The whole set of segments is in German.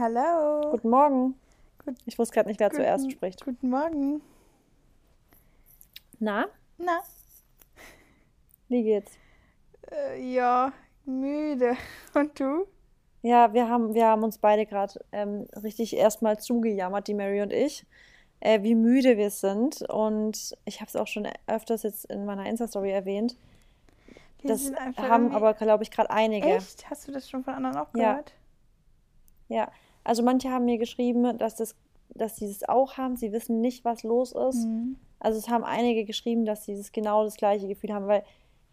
Hallo. Guten Morgen. Gut- Ich wusste gerade nicht, wer Guten- zuerst spricht. Guten Morgen. Na, Na, wie geht's? äh, ja, müde. Und du? Ja, wir haben, wir haben uns beide gerade ähm, richtig erstmal zugejammert, die Mary und ich, äh, wie müde wir sind. Und ich habe es auch schon öfters jetzt in meiner Insta-Story erwähnt. Wir Das sind einfach haben aber, glaube ich, gerade einige. Echt? Hast du das schon von anderen auch Ja. gehört? Ja, also manche haben mir geschrieben, dass das, dass sie das auch haben. Sie wissen nicht, was los ist. Mhm. Also es haben einige geschrieben, dass sie das genau das gleiche Gefühl haben, weil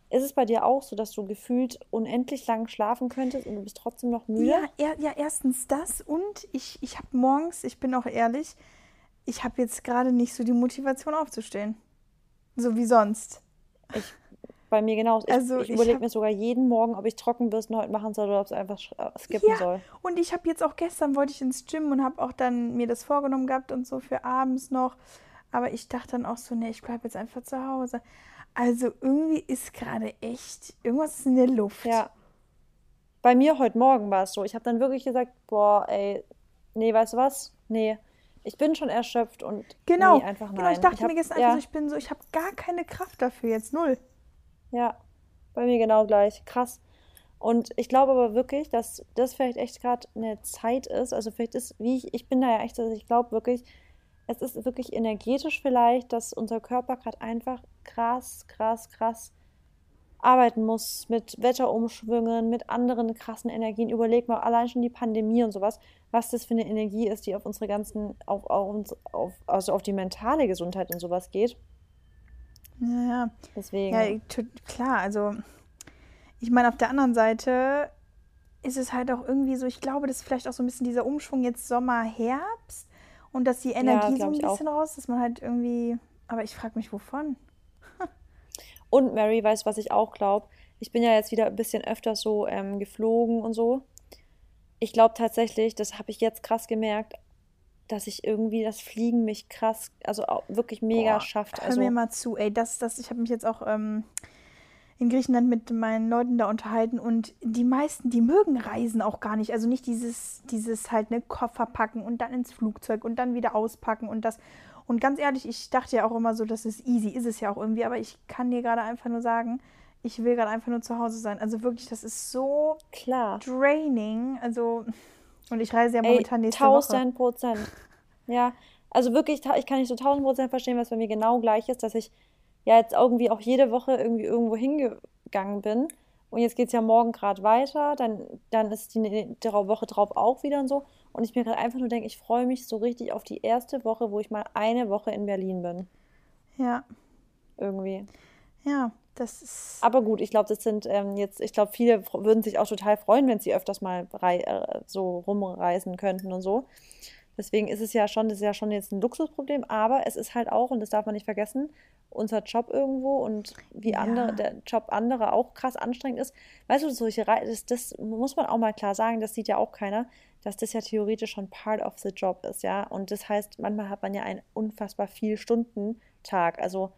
ist es bei dir auch so, dass du gefühlt unendlich lang schlafen könntest und du bist trotzdem noch müde? Ja, er, ja, erstens das und ich, ich habe morgens, ich bin auch ehrlich, ich habe jetzt gerade nicht so die Motivation aufzustehen. So wie sonst. Bei mir genauso. Ich, Also ich ich überlege mir sogar jeden Morgen, ob ich Trockenbürsten heute machen soll oder ob es einfach äh, skippen Ja. soll. Und ich habe jetzt auch gestern wollte ich ins Gym und habe auch dann mir das vorgenommen gehabt und so für abends noch. Aber ich dachte dann auch so, nee, ich bleibe jetzt einfach zu Hause. Also irgendwie ist gerade echt, irgendwas ist in der Luft. Ja. Bei mir heute Morgen war es so. Ich habe dann wirklich gesagt, boah, ey, nee, weißt du was? Nee, ich bin schon erschöpft und Genau, nee, einfach genau. nein. Ich dachte hab- mir gestern ja, einfach so, ich bin so, ich habe gar keine Kraft dafür jetzt, null. Ja, bei mir genau gleich. Krass. Und ich glaube aber wirklich, dass das vielleicht echt gerade eine Zeit ist. Also vielleicht ist, wie ich, ich bin da ja echt, also ich glaube wirklich, es ist wirklich energetisch vielleicht, dass unser Körper gerade einfach krass, krass, krass arbeiten muss mit Wetterumschwüngen, mit anderen krassen Energien. Überleg mal, allein schon die Pandemie und sowas, was das für eine Energie ist, die auf unsere ganzen, auf, auf, uns- auf, also auf die mentale Gesundheit und sowas geht. Ja, ja. Deswegen. Ja, klar, also ich meine, auf der anderen Seite ist es halt auch irgendwie so, ich glaube, das ist vielleicht auch so ein bisschen dieser Umschwung jetzt Sommer, Herbst und dass die Energie so glaub ein ich auch. bisschen raus, dass man halt irgendwie, aber ich frage mich, wovon? Und Mary, weißt du, was ich auch glaube? Ich bin ja jetzt wieder ein bisschen öfter so ähm, geflogen und so. Ich glaube tatsächlich, das habe ich jetzt krass gemerkt, dass ich irgendwie das Fliegen mich krass, also wirklich mega Boah, schafft. Hör Also mir mal zu, ey, das, das, ich habe mich jetzt auch ähm, in Griechenland mit meinen Leuten da unterhalten und die meisten, die mögen Reisen auch gar nicht. Also nicht dieses, dieses halt, ne, Koffer packen und dann ins Flugzeug und dann wieder auspacken und das. Und ganz ehrlich, ich dachte ja auch immer so, das ist easy, ist es ja auch irgendwie, aber ich kann dir gerade einfach nur sagen, ich will gerade einfach nur zu Hause sein. Also wirklich, das ist so klar. draining. Also, und ich reise ja Ey, momentan nächste Woche. tausend Prozent. Ja, also wirklich, ich kann nicht so tausend Prozent verstehen, was bei mir genau gleich ist, dass ich ja jetzt irgendwie auch jede Woche irgendwie irgendwo hingegangen bin. Und jetzt geht es ja morgen gerade weiter, dann, dann ist die die Woche drauf auch wieder und so. Und ich mir gerade einfach nur denke, ich freue mich so richtig auf die erste Woche, wo ich mal eine Woche in Berlin bin. Ja, Irgendwie. ja, das ist. Aber gut, ich glaube, das sind ähm, jetzt, ich glaube, viele würden sich auch total freuen, wenn sie öfters mal äh, so rumreisen könnten und so. Deswegen ist es ja schon, das ist ja schon jetzt ein Luxusproblem, aber es ist halt auch, und das darf man nicht vergessen, unser Job irgendwo und wie Ja. andere, der Job anderer auch krass anstrengend ist. Weißt du, solche Reisen, das, das muss man auch mal klar sagen, das sieht ja auch keiner, dass das ja theoretisch schon part of the job ist, ja. Und das heißt, manchmal hat man ja einen unfassbar viel Stunden Tag. Also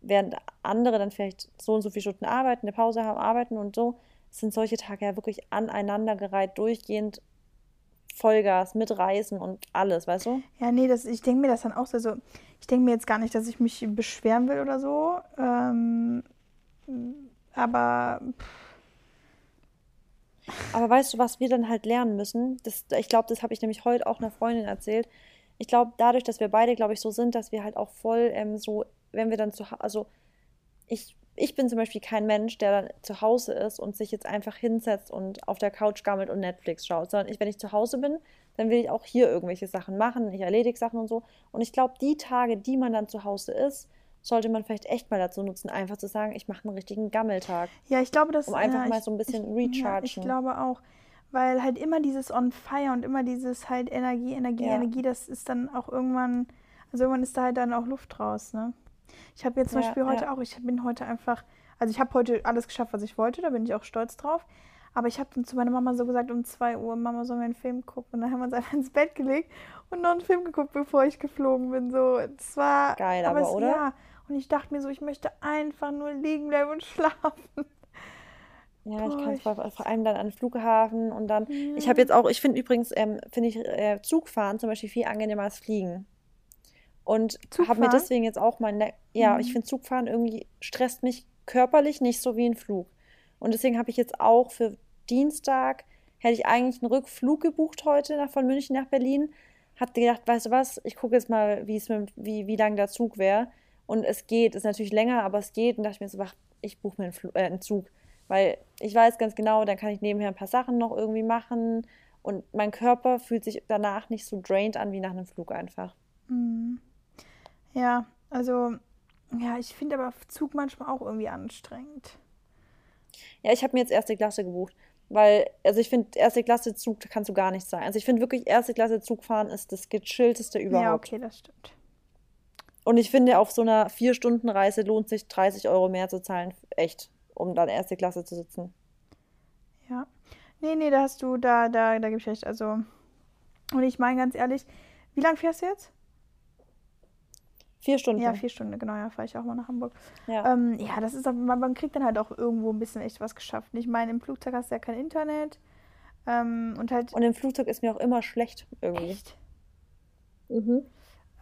während andere dann vielleicht so und so viele Stunden arbeiten, eine Pause haben, arbeiten und so, sind solche Tage ja wirklich aneinandergereiht, durchgehend Vollgas mit Reisen und alles, weißt du? Ja, nee, das, ich denke mir das dann auch so. Also, ich denke mir jetzt gar nicht, dass ich mich beschweren will oder so. Ähm, aber Aber weißt du, was wir dann halt lernen müssen? Das, ich glaube, das habe ich nämlich heute auch einer Freundin erzählt. Ich glaube, dadurch, dass wir beide, glaube ich, so sind, dass wir halt auch voll ähm, so, wenn wir dann zu Hause, also ich, ich bin zum Beispiel kein Mensch, der dann zu Hause ist und sich jetzt einfach hinsetzt und auf der Couch gammelt und Netflix schaut, sondern ich, wenn ich zu Hause bin, dann will ich auch hier irgendwelche Sachen machen, ich erledige Sachen und so. Und ich glaube, die Tage, die man dann zu Hause ist, sollte man vielleicht echt mal dazu nutzen, einfach zu sagen, ich mache einen richtigen Gammeltag. ja, ich glaube, das Um einfach ja, mal ich, so ein bisschen ich, ja, ich rechargen. glaube auch. Weil halt immer dieses on fire und immer dieses halt Energie, Energie, Ja. Energie, das ist dann auch irgendwann, also irgendwann ist da halt dann auch Luft raus, ne? Ich habe jetzt zum Ja, Beispiel heute ja. auch, ich bin heute einfach, also ich habe heute alles geschafft, was ich wollte, da bin ich auch stolz drauf. Aber ich habe dann zu meiner Mama so gesagt, um 2 Uhr, Mama, sollen wir einen Film gucken? Und dann haben wir uns einfach ins Bett gelegt und noch einen Film geguckt, bevor ich geflogen bin. So, das war. Geil, aber, es, oder? Ja. Und ich dachte mir so, ich möchte einfach nur liegen bleiben und schlafen. Ja, ich Boah, kann ich, vor, vor allem dann an den Flughafen und dann. Ich habe ja. jetzt auch, ich finde übrigens, ähm, finde ich äh, Zugfahren zum Beispiel viel angenehmer als Fliegen. Und habe mir deswegen jetzt auch mal, ne, ja, ich Mhm. finde Zugfahren irgendwie stresst mich körperlich nicht so wie ein Flug. Und deswegen habe ich jetzt auch für Dienstag, hätte ich eigentlich einen Rückflug gebucht heute nach, von München nach Berlin. Hab gedacht, weißt du was, ich gucke jetzt mal, wie es mit, wie, wie lang der Zug wäre. Und es geht, ist natürlich länger, aber es geht. Und dachte ich mir so, ach, ich buche mir einen, Flu äh, einen Zug. Weil ich weiß ganz genau, dann kann ich nebenher ein paar Sachen noch irgendwie machen. Und mein Körper fühlt sich danach nicht so drained an wie nach einem Flug einfach. Mhm. Ja, also, ja, ich finde aber Zug manchmal auch irgendwie anstrengend. Ja, ich habe mir jetzt erste Klasse gebucht, weil, also ich finde, erste Klasse Zug kannst du gar nicht sein. Also ich finde wirklich, erste Klasse Zug fahren ist das gechillteste Ja, überhaupt. okay, das stimmt. Und ich finde, auf so einer Vier-Stunden-Reise lohnt sich 30 Euro mehr zu zahlen, echt, um dann erste Klasse zu sitzen. Ja. Nee, nee, da hast du, da, da, da gebe ich recht. Also, und ich meine ganz ehrlich, wie lange fährst du jetzt? Vier Ja, Stunden, vier Stunden, genau, ja, fahre ich auch mal nach Hamburg. ja. Ähm, ja, das ist man, man kriegt dann halt auch irgendwo ein bisschen echt was geschafft. Ich meine, im Flugzeug hast du ja kein Internet. Ähm, und halt, Und im Flugzeug ist mir auch immer schlecht irgendwie. echt. Mhm.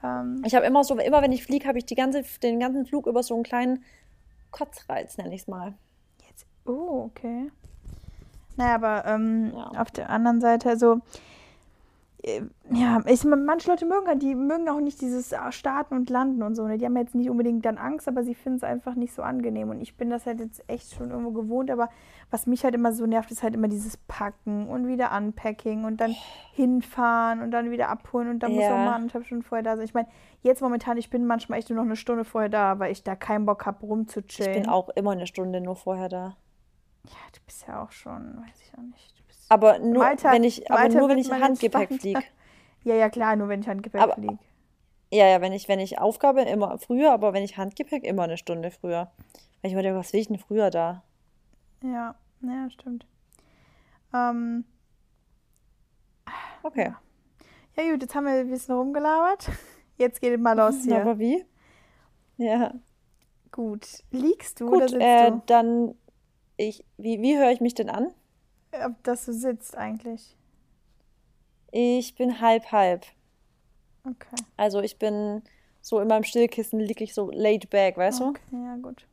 Ähm, Ich habe immer so, immer wenn ich fliege, habe ich die ganze, den ganzen Flug über so einen kleinen Kotzreiz, nenne ich es mal. jetzt, oh, okay. Naja, aber ähm, Ja. auf der anderen Seite, also, ja, ich, manche Leute mögen halt, die mögen auch nicht dieses äh, Starten und Landen und so. Ne? Die haben jetzt nicht unbedingt dann Angst, aber sie finden es einfach nicht so angenehm. Und ich bin das halt jetzt echt schon irgendwo gewohnt. Aber was mich halt immer so nervt, ist halt immer dieses Packen und wieder Unpacking und dann hinfahren und dann wieder abholen und dann muss man mal Ja, anderthalb Stunden vorher da sein. Ich meine, jetzt momentan, ich bin manchmal echt nur noch eine Stunde vorher da, weil ich da keinen Bock habe, ich bin rumzuchillen. auch immer eine Stunde nur vorher da. Ja, du bist ja auch schon, weiß ich auch nicht. Aber nur, Alter, wenn ich, aber nur, wenn ich Handgepäck fliege. Ja, ja, klar, nur wenn ich Handgepäck fliege. ja, ja, wenn ich, wenn ich Aufgabe immer früher, aber wenn ich Handgepäck immer eine Stunde früher. Weil ich mir denke, was will ich denn früher da? Ja, ja, stimmt. Ähm, Okay. ja. Ja, gut, jetzt haben wir ein bisschen rumgelabert. Jetzt geht es mal los hier. aber wie? Ja. Gut. Liegst du oder Gut, sitzt äh, du? dann, ich, wie, wie höre ich mich denn an? Ob dass du sitzt eigentlich. Ich bin halb, halb. Okay. Also ich bin so in meinem Stillkissen, liege ich so laid back, weißt du? Okay, ja, gut.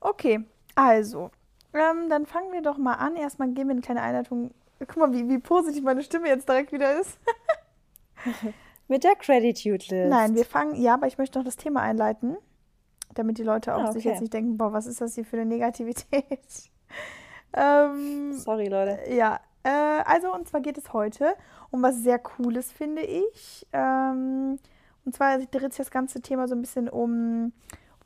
Okay, also, ähm, dann fangen wir doch mal an. Erstmal geben wir eine kleine Einleitung. Guck mal, wie, wie positiv meine Stimme jetzt direkt wieder ist. Mit der Gratitude Nein, wir List. fangen, ja, aber ich möchte noch das Thema einleiten, damit die Leute auch Ah, sich jetzt okay. nicht denken, boah, was ist das hier für eine Negativität? ähm, Sorry, Leute. ja, äh, also und zwar geht es heute um was sehr Cooles, finde ich. Ähm, und zwar dreht sich das ganze Thema so ein bisschen um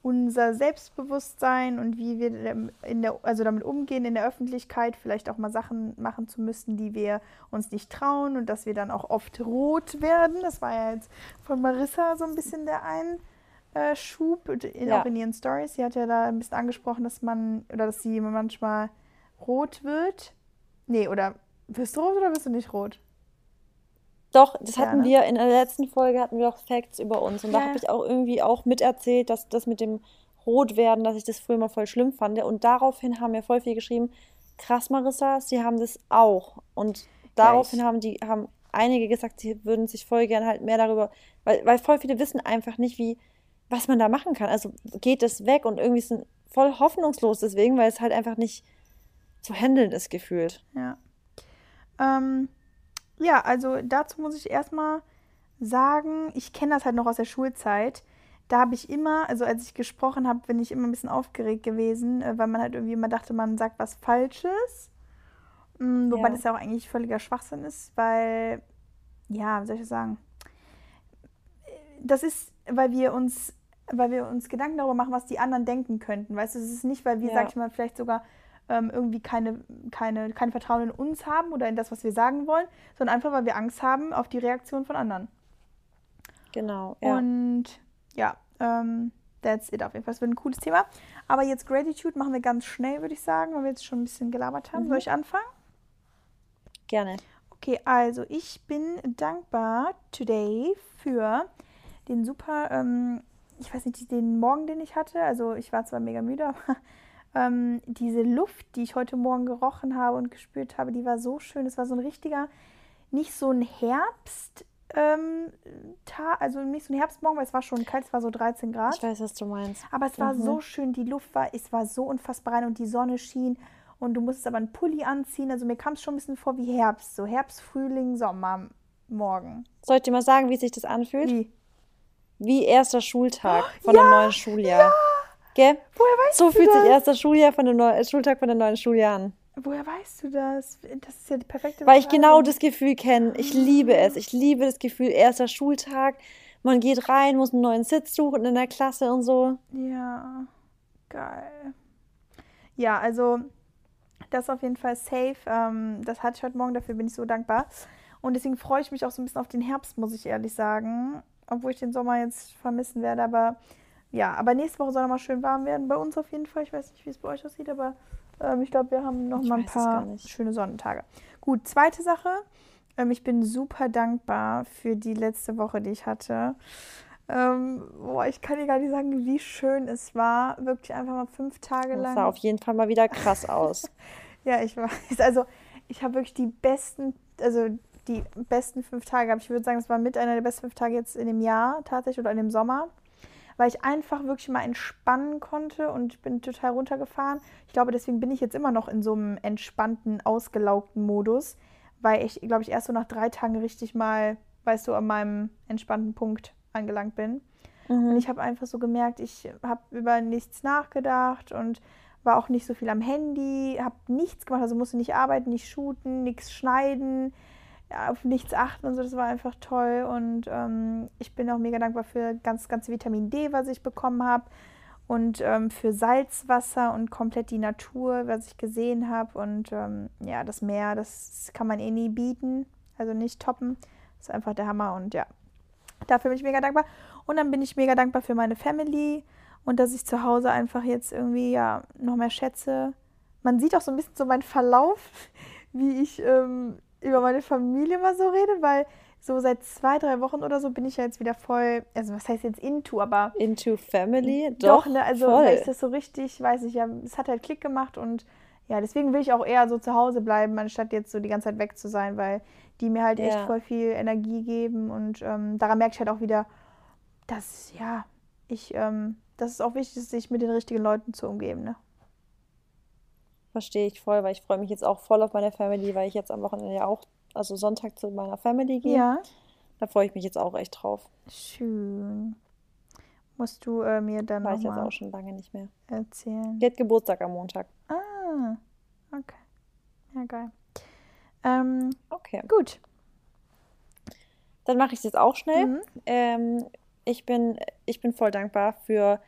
unser Selbstbewusstsein und wie wir in der, also damit umgehen in der Öffentlichkeit, vielleicht auch mal Sachen machen zu müssen, die wir uns nicht trauen und dass wir dann auch oft rot werden. Das war ja jetzt von Marissa so ein bisschen der Einschub, und in, auch Ja, in ihren Stories. Sie hat ja da ein bisschen angesprochen, dass man, oder dass sie manchmal rot wird. Nee, oder wirst du rot oder wirst du nicht rot? doch, das Ja, hatten ne? wir in der letzten Folge hatten wir auch Facts über uns und da Ja, habe ja. ich auch irgendwie auch miterzählt, dass das mit dem Rotwerden, dass ich das früher mal voll schlimm fand und daraufhin haben mir voll viel geschrieben, krass Marissa, sie haben das auch und daraufhin haben die haben einige gesagt, sie würden sich voll gern halt mehr darüber, weil weil voll viele wissen einfach nicht, wie was man da machen kann. Also geht es weg und irgendwie sind voll hoffnungslos deswegen, weil es halt einfach nicht zu handeln ist gefühlt. ja. Ähm, ja, also dazu muss ich erstmal sagen, ich kenne das halt noch aus der Schulzeit. Da habe ich immer, also als ich gesprochen habe, bin ich immer ein bisschen aufgeregt gewesen, äh, weil man halt irgendwie immer dachte, man sagt was Falsches. Mm, Wobei Ja. das ja auch eigentlich völliger Schwachsinn ist, weil, ja, wie soll ich das sagen? Das ist, weil wir uns, weil wir uns Gedanken darüber machen, was die anderen denken könnten. Weißt du, es ist nicht, weil wir, sag Ja. ich mal, vielleicht sogar ähm, irgendwie keine, keine, kein Vertrauen in uns haben oder in das, was wir sagen wollen, sondern einfach, weil wir Angst haben auf die Reaktion von anderen. Genau, ja. Und ja, ähm, that's it auf jeden Fall. Das wird ein cooles Thema. Aber jetzt Gratitude machen wir ganz schnell, würde ich sagen, weil wir jetzt schon ein bisschen gelabert haben. Soll Mhm. ich anfangen? Gerne. Okay, also ich bin dankbar today für den super, ähm, ich weiß nicht, den Morgen, den ich hatte. Also ich war zwar mega müde, aber ähm, diese Luft, die ich heute Morgen gerochen habe und gespürt habe, die war so schön. Es war so ein richtiger, nicht so ein Herbst, ähm, also nicht so ein Herbstmorgen, weil es war schon kalt, es war so 13 Grad. Ich weiß, was du meinst. Aber es war mhm. so schön, die Luft war, es war so unfassbar rein und die Sonne schien und du musstest aber einen Pulli anziehen. Also mir kam es schon ein bisschen vor wie Herbst, so Herbst, Frühling, Sommer, morgen. Soll ich dir mal sagen, wie sich das anfühlt? Wie? Wie erster Schultag von ja, dem neuen Schuljahr. Ja. Gell? Woher weißt so du das? So fühlt sich erster Schuljahr von dem Neu Schultag von dem neuen Schuljahr an. Woher weißt du das? Das ist ja die perfekte Weil ich genau das Gefühl kenne. Ich liebe es. Ich liebe das Gefühl, erster Schultag. Man geht rein, muss einen neuen Sitz suchen in der Klasse und so. Ja, geil. Ja, also das ist auf jeden Fall safe. Ähm, das hatte ich heute Morgen, dafür bin ich so dankbar. Und deswegen freue ich mich auch so ein bisschen auf den Herbst, muss ich ehrlich sagen. Obwohl ich den Sommer jetzt vermissen werde. Aber ja, aber nächste Woche soll noch mal schön warm werden. Bei uns auf jeden Fall. Ich weiß nicht, wie es bei euch aussieht, aber ähm, ich glaube, wir haben noch ich mal ein paar schöne Sonnentage. Gut, zweite Sache. Ähm, ich bin super dankbar für die letzte Woche, die ich hatte. Ähm, boah, ich kann dir gar nicht sagen, wie schön es war. Wirklich einfach mal fünf Tage lang. Das sah auf jeden Fall mal wieder krass aus. ja, ich weiß. Also, ich habe wirklich die besten, also die besten fünf Tage gehabt. Ich würde sagen, es war mit einer der besten fünf Tage jetzt in dem Jahr tatsächlich oder in dem Sommer weil ich einfach wirklich mal entspannen konnte und bin total runtergefahren. Ich glaube, deswegen bin ich jetzt immer noch in so einem entspannten, ausgelaugten Modus, weil ich, glaube ich, erst so nach drei Tagen richtig mal, weißt du, an meinem entspannten Punkt angelangt bin. Mhm. Und ich habe einfach so gemerkt, ich habe über nichts nachgedacht und war auch nicht so viel am Handy, habe nichts gemacht, also musste nicht arbeiten, nicht shooten, nichts schneiden, auf nichts achten und so. Das war einfach toll. Und ähm, ich bin auch mega dankbar für ganz, ganz Vitamin D, was ich bekommen habe. Und ähm, für Salzwasser und komplett die Natur, was ich gesehen habe. Und ähm, ja, das Meer, das kann man eh nie bieten. Also nicht toppen. Das ist einfach der Hammer. Und ja, dafür bin ich mega dankbar. Und dann bin ich mega dankbar für meine Family. Und dass ich zu Hause einfach jetzt irgendwie ja noch mehr schätze. Man sieht auch so ein bisschen so meinen Verlauf, wie ich ähm, über meine Familie mal so rede, weil so seit zwei, drei Wochen oder so bin ich ja jetzt wieder voll, also was heißt jetzt into, aber. Into Family? Doch, doch ne, also voll. ist das so richtig, weiß ich ja, es hat halt Klick gemacht und ja, deswegen will ich auch eher so zu Hause bleiben, anstatt jetzt so die ganze Zeit weg zu sein, weil die mir halt ja. echt voll viel Energie geben und ähm, daran merke ich halt auch wieder, dass, ja, ich, ähm, dass es auch wichtig ist, sich mit den richtigen Leuten zu umgeben, ne? Verstehe ich voll, weil ich freue mich jetzt auch voll auf meine Family, weil ich jetzt am Wochenende ja auch, also Sonntag zu meiner Family gehe. Ja. Da freue ich mich jetzt auch echt drauf. Schön. Musst du äh, mir dann Weiß ich jetzt auch schon lange nicht mehr. Erzählen. Die hat Geburtstag am Montag. Ah, okay. Ja, geil. Ähm, okay. Gut. Dann mache ich es jetzt auch schnell. Mhm. Ähm, ich, bin, ich bin voll dankbar für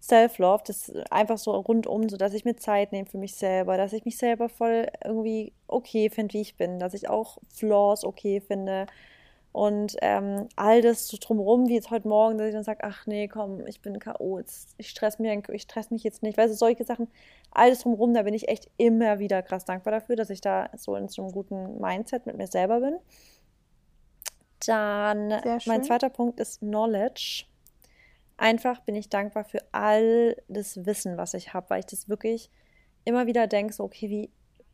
Self-Love, das ist einfach so rundum, so dass ich mir Zeit nehme für mich selber, dass ich mich selber voll irgendwie okay finde, wie ich bin, dass ich auch Flaws okay finde und ähm, all das so drumherum, wie jetzt heute Morgen, dass ich dann sage, ach nee, komm, ich bin K.O., ich stress mich, ich stress mich jetzt nicht, weißt du, solche Sachen, alles drumherum, da bin ich echt immer wieder krass dankbar dafür, dass ich da so in so einem guten Mindset mit mir selber bin. Dann mein zweiter Punkt ist Knowledge einfach bin ich dankbar für all das Wissen, was ich habe, weil ich das wirklich immer wieder denke, so, okay, wie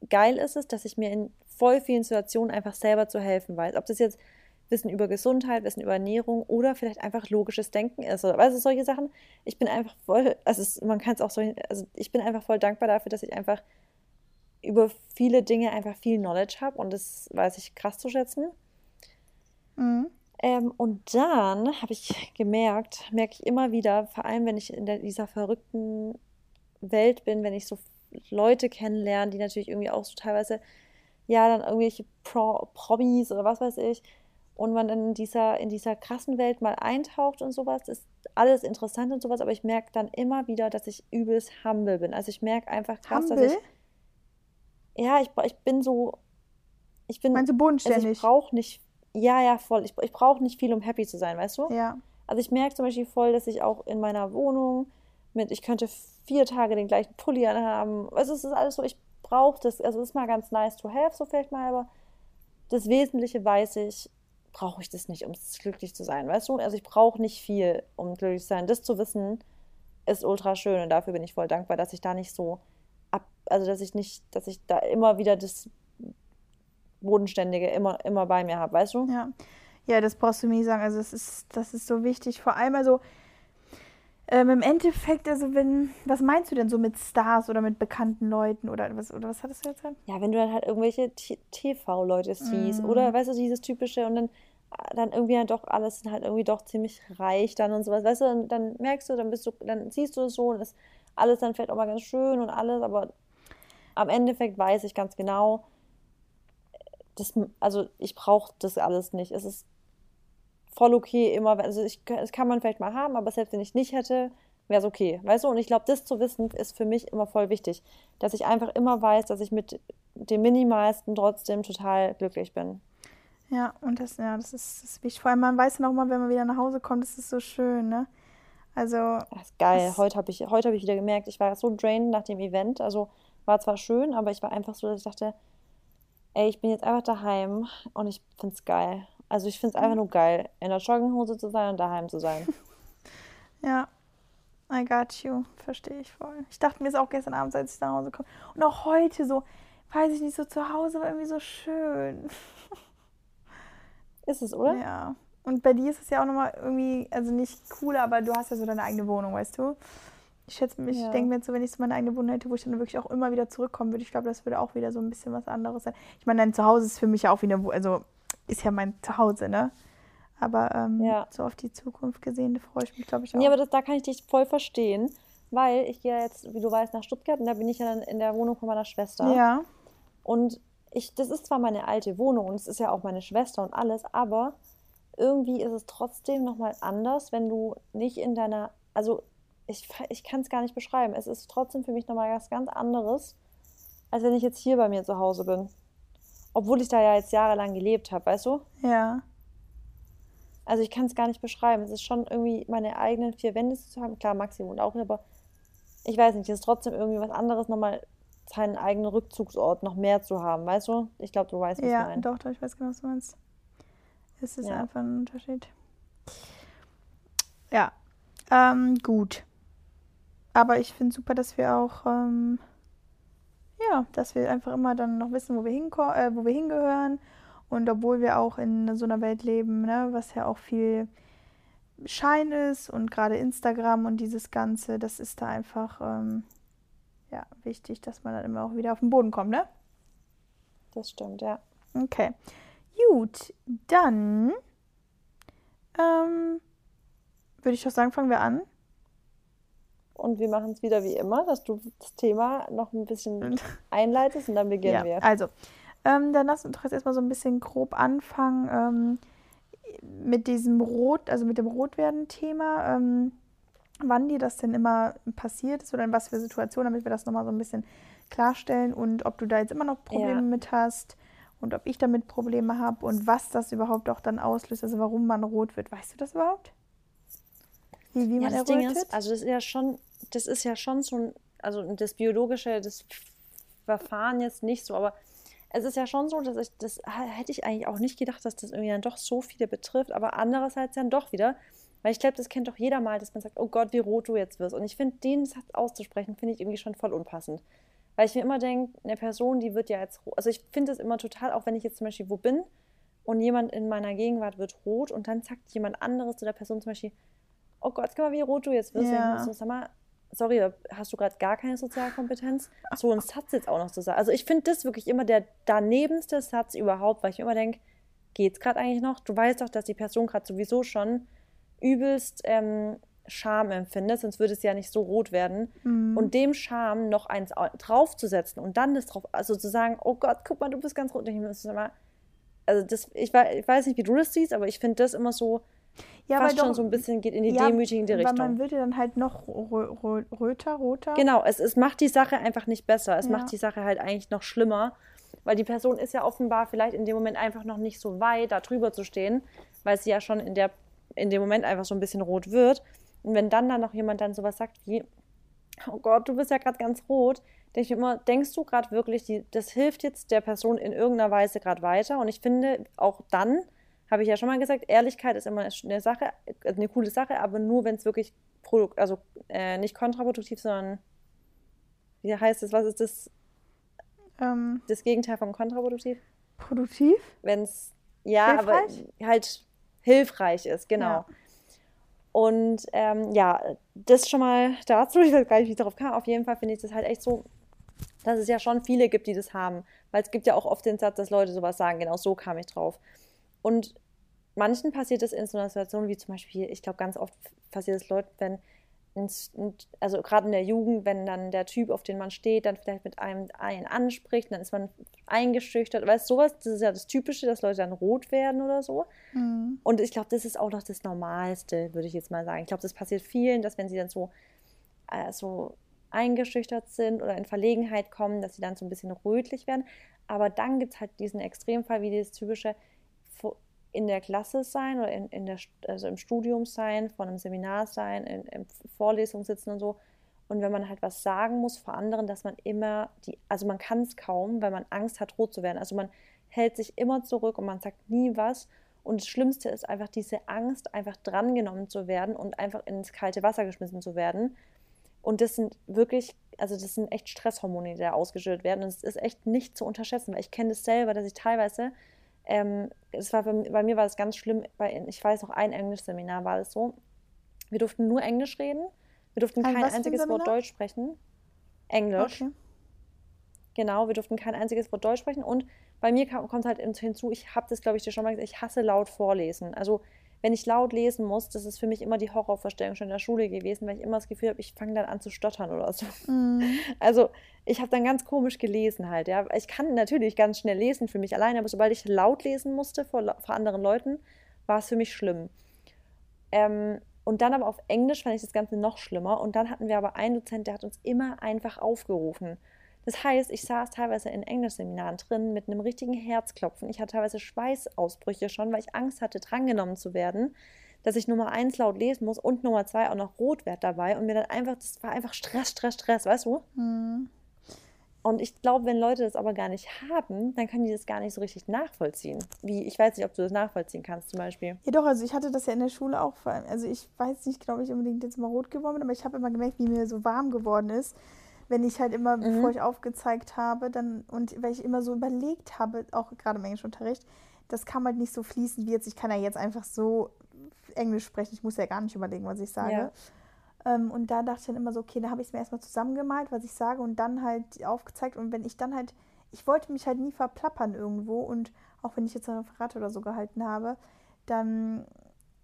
geil ist es, dass ich mir in voll vielen Situationen einfach selber zu helfen weiß. Ob das jetzt Wissen über Gesundheit, Wissen über Ernährung oder vielleicht einfach logisches Denken ist oder du, solche Sachen. Ich bin einfach voll, also es, man kann es auch so, also ich bin einfach voll dankbar dafür, dass ich einfach über viele Dinge einfach viel Knowledge habe und das weiß ich krass zu schätzen. Mhm. Ähm, und dann habe ich gemerkt, merke ich immer wieder, vor allem wenn ich in der, dieser verrückten Welt bin, wenn ich so Leute kennenlerne, die natürlich irgendwie auch so teilweise, ja, dann irgendwelche Pro Promis oder was weiß ich, und man dann in dieser, in dieser krassen Welt mal eintaucht und sowas, ist alles interessant und sowas, aber ich merke dann immer wieder, dass ich übelst humble bin. Also ich merke einfach krass, humble? dass ich. Ja, ich, ich bin so. Ich bin. Meinst du bodenständig? Also ich brauche nicht ja, ja, voll. Ich, ich brauche nicht viel, um happy zu sein, weißt du? Ja. Also ich merke zum Beispiel voll, dass ich auch in meiner Wohnung mit, ich könnte vier Tage den gleichen Pulli anhaben. Also es ist alles so, ich brauche das. Also es ist mal ganz nice to have, so vielleicht mal, aber das Wesentliche weiß ich, brauche ich das nicht, um glücklich zu sein, weißt du? Also ich brauche nicht viel, um glücklich zu sein. Das zu wissen, ist ultra schön und dafür bin ich voll dankbar, dass ich da nicht so ab, also dass ich nicht, dass ich da immer wieder das Bodenständige immer, immer bei mir habe, weißt du? Ja. Ja, das brauchst du mir nicht sagen. Also das ist, das ist so wichtig. Vor allem also ähm, im Endeffekt, also wenn, was meinst du denn so mit Stars oder mit bekannten Leuten oder was, oder was hattest du jetzt halt? Ja, wenn du dann halt irgendwelche TV-Leute siehst mm. oder weißt du, dieses typische und dann dann irgendwie dann doch alles sind halt irgendwie doch ziemlich reich dann und sowas, weißt du, dann, dann merkst du, dann bist du, dann siehst du es so und das alles dann vielleicht auch mal ganz schön und alles, aber am Endeffekt weiß ich ganz genau, das, also ich brauche das alles nicht. Es ist voll okay immer, also ich, das kann man vielleicht mal haben, aber selbst wenn ich nicht hätte, wäre es okay, weißt du? Und ich glaube, das zu wissen ist für mich immer voll wichtig, dass ich einfach immer weiß, dass ich mit dem Minimalsten trotzdem total glücklich bin. Ja, und das, ja, das ist, das ist wichtig. Vor allem, man weiß auch mal, wenn man wieder nach Hause kommt, das ist so schön, ne? Also. Das ist geil. Das heute habe ich, hab ich wieder gemerkt, ich war so drained nach dem Event. Also war zwar schön, aber ich war einfach so, dass ich dachte, ey, ich bin jetzt einfach daheim und ich finde es geil. Also ich finde es einfach nur geil, in der Jogginghose zu sein und daheim zu sein. ja, I got you. Verstehe ich voll. Ich dachte mir es auch gestern Abend, als ich nach Hause komme. Und auch heute so, weiß ich nicht, so zu Hause war irgendwie so schön. Ist es, oder? Ja. Und bei dir ist es ja auch nochmal irgendwie, also nicht cooler, aber du hast ja so deine eigene Wohnung, weißt du? Ich schätze mich, ja. ich denke mir jetzt so, wenn ich so meine eigene Wohnung hätte, wo ich dann wirklich auch immer wieder zurückkommen würde, ich glaube, das würde auch wieder so ein bisschen was anderes sein. Ich meine, dein Zuhause ist für mich ja auch wie eine, also ist ja mein Zuhause, ne? Aber ähm, ja. so auf die Zukunft gesehen, da freue ich mich, glaube ich, auch. Ja, aber das, da kann ich dich voll verstehen, weil ich gehe jetzt, wie du weißt, nach Stuttgart und da bin ich ja dann in der Wohnung von meiner Schwester. Ja. Und ich, das ist zwar meine alte Wohnung und es ist ja auch meine Schwester und alles, aber irgendwie ist es trotzdem nochmal anders, wenn du nicht in deiner, also ich, ich kann es gar nicht beschreiben. Es ist trotzdem für mich nochmal was ganz anderes, als wenn ich jetzt hier bei mir zu Hause bin. Obwohl ich da ja jetzt jahrelang gelebt habe, weißt du? Ja. Also ich kann es gar nicht beschreiben. Es ist schon irgendwie meine eigenen vier Wände zu haben. Klar, Maxi wohnt auch, aber ich weiß nicht, es ist trotzdem irgendwie was anderes, nochmal seinen eigenen Rückzugsort noch mehr zu haben, weißt du? Ich glaube, du weißt, was ja, ich meine. Ja, doch, doch, ich weiß genau, was du meinst. Es ist ja. einfach ein Unterschied. Ja, ähm, gut. Aber ich finde super, dass wir auch, ähm, ja, dass wir einfach immer dann noch wissen, wo wir, äh, wo wir hingehören. Und obwohl wir auch in so einer Welt leben, ne, was ja auch viel Schein ist und gerade Instagram und dieses Ganze, das ist da einfach ähm, ja, wichtig, dass man dann immer auch wieder auf den Boden kommt, ne? Das stimmt, ja. Okay. Gut, dann ähm, würde ich doch sagen, fangen wir an. Und wir machen es wieder wie immer, dass du das Thema noch ein bisschen einleitest und dann beginnen ja, wir. Also, ähm, dann lass uns doch jetzt erstmal so ein bisschen grob anfangen ähm, mit diesem Rot, also mit dem Rotwerden-Thema. Ähm, wann dir das denn immer passiert ist oder in was für Situationen, damit wir das nochmal so ein bisschen klarstellen und ob du da jetzt immer noch Probleme ja. mit hast und ob ich damit Probleme habe und was das überhaupt auch dann auslöst, also warum man rot wird. Weißt du das überhaupt? Wie, wie man ja, das Ding ist, also das ist ja schon, das ist ja schon so ein, also das biologische, das Verfahren jetzt nicht so, aber es ist ja schon so, dass ich, das hätte ich eigentlich auch nicht gedacht, dass das irgendwie dann doch so viele betrifft, aber andererseits dann doch wieder, weil ich glaube, das kennt doch jeder mal, dass man sagt, oh Gott, wie rot du jetzt wirst. Und ich finde, den Satz auszusprechen, finde ich irgendwie schon voll unpassend. Weil ich mir immer denke, eine Person, die wird ja jetzt rot. Also ich finde es immer total, auch wenn ich jetzt zum Beispiel wo bin und jemand in meiner Gegenwart wird rot und dann sagt jemand anderes zu der Person zum Beispiel, oh Gott, guck mal, wie rot du jetzt wirst. Ja. So, sag mal, sorry, hast du gerade gar keine Sozialkompetenz? So einen Satz jetzt auch noch zu sagen. Also ich finde das wirklich immer der danebenste Satz überhaupt, weil ich mir immer denke, geht's gerade eigentlich noch? Du weißt doch, dass die Person gerade sowieso schon übelst ähm, Scham empfindet, sonst würde es ja nicht so rot werden. Mhm. Und dem Scham noch eins draufzusetzen und dann das drauf, also zu sagen, oh Gott, guck mal, du bist ganz rot. Ich muss immer, also das, ich, ich weiß nicht, wie du das siehst, aber ich finde das immer so, ja, fast schon doch, so ein bisschen geht in die ja, demütigende Richtung. Weil man wird ja dann halt noch röter, roter. Genau, es, es macht die Sache einfach nicht besser. Es ja. macht die Sache halt eigentlich noch schlimmer, weil die Person ist ja offenbar vielleicht in dem Moment einfach noch nicht so weit, da drüber zu stehen, weil sie ja schon in der in dem Moment einfach so ein bisschen rot wird. Und wenn dann da noch jemand dann sowas sagt wie, oh Gott, du bist ja gerade ganz rot, denke ich immer, denkst du gerade wirklich, die, das hilft jetzt der Person in irgendeiner Weise gerade weiter? Und ich finde, auch dann habe ich ja schon mal gesagt, Ehrlichkeit ist immer eine Sache, eine coole Sache, aber nur, wenn es wirklich Produkt, also äh, nicht kontraproduktiv, sondern wie heißt es, was ist das? Ähm, das Gegenteil von kontraproduktiv? Produktiv? Wenn es, ja, hilfreich? aber halt hilfreich ist, genau. Ja. Und ähm, ja, das schon mal dazu, ich weiß gar nicht, wie ich darauf kam. Auf jeden Fall finde ich das halt echt so, dass es ja schon viele gibt, die das haben. Weil es gibt ja auch oft den Satz, dass Leute sowas sagen, genau so kam ich drauf. Und manchen passiert es in so einer Situation wie zum Beispiel, ich glaube, ganz oft passiert es Leuten, wenn also gerade in der Jugend, wenn dann der Typ, auf den man steht, dann vielleicht mit einem einen anspricht, dann ist man eingeschüchtert. Weißt du, sowas, das ist ja das Typische, dass Leute dann rot werden oder so. Mhm. Und ich glaube, das ist auch noch das Normalste, würde ich jetzt mal sagen. Ich glaube, das passiert vielen, dass wenn sie dann so, äh, so eingeschüchtert sind oder in Verlegenheit kommen, dass sie dann so ein bisschen rötlich werden. Aber dann gibt es halt diesen Extremfall, wie dieses typische, in der Klasse sein oder in, in der, also im Studium sein, vor einem Seminar sein, in, in Vorlesungen sitzen und so. Und wenn man halt was sagen muss vor anderen, dass man immer die, also man kann es kaum, weil man Angst hat, rot zu werden. Also man hält sich immer zurück und man sagt nie was. Und das Schlimmste ist einfach diese Angst, einfach drangenommen zu werden und einfach ins kalte Wasser geschmissen zu werden. Und das sind wirklich, also das sind echt Stresshormone, die da ausgeschüttet werden. Und es ist echt nicht zu unterschätzen, weil ich kenne das selber, dass ich teilweise ähm, es war bei, bei, mir war es ganz schlimm, bei, ich weiß noch, ein Englischseminar war es so. Wir durften nur Englisch reden. Wir durften ein kein einziges Wort Deutsch sprechen. Englisch. Okay. Genau, wir durften kein einziges Wort Deutsch sprechen. Und bei mir kommt halt hinzu, ich habe das, glaube ich, dir schon mal gesagt, ich hasse laut vorlesen. Also wenn ich laut lesen muss, das ist für mich immer die Horrorvorstellung schon in der Schule gewesen, weil ich immer das Gefühl habe, ich fange dann an zu stottern oder so. Mm. Also ich habe dann ganz komisch gelesen halt, ja. Ich kann natürlich ganz schnell lesen für mich alleine, aber sobald ich laut lesen musste vor, vor anderen Leuten, war es für mich schlimm. Ähm, und dann aber auf Englisch fand ich das Ganze noch schlimmer. Und dann hatten wir aber einen Dozent, der hat uns immer einfach aufgerufen. Das heißt, ich saß teilweise in Englischseminaren drin mit einem richtigen Herzklopfen. Ich hatte teilweise Schweißausbrüche schon, weil ich Angst hatte, drangenommen zu werden, dass ich Nummer eins laut lesen muss und Nummer zwei auch noch rot wird dabei. Und mir dann einfach, das war einfach Stress, Stress, Stress, weißt du? Mhm. Und ich glaube, wenn Leute das aber gar nicht haben, dann können die das gar nicht so richtig nachvollziehen. Wie, ich weiß nicht, ob du das nachvollziehen kannst zum Beispiel. Ja doch, also ich hatte das ja in der Schule auch. Also ich weiß nicht, glaube ich, unbedingt jetzt mal rot geworden, aber ich habe immer gemerkt, wie mir so warm geworden ist wenn ich halt immer, mhm. bevor ich aufgezeigt habe, dann und weil ich immer so überlegt habe, auch gerade im Englischunterricht, das kam halt nicht so fließend wie jetzt. Ich kann ja jetzt einfach so Englisch sprechen, ich muss ja gar nicht überlegen, was ich sage. Ja. Ähm, und da dachte ich dann immer so, okay, da habe ich es mir erstmal zusammengemalt, was ich sage, und dann halt aufgezeigt. Und wenn ich dann halt, ich wollte mich halt nie verplappern irgendwo und auch wenn ich jetzt ein Referat oder so gehalten habe, dann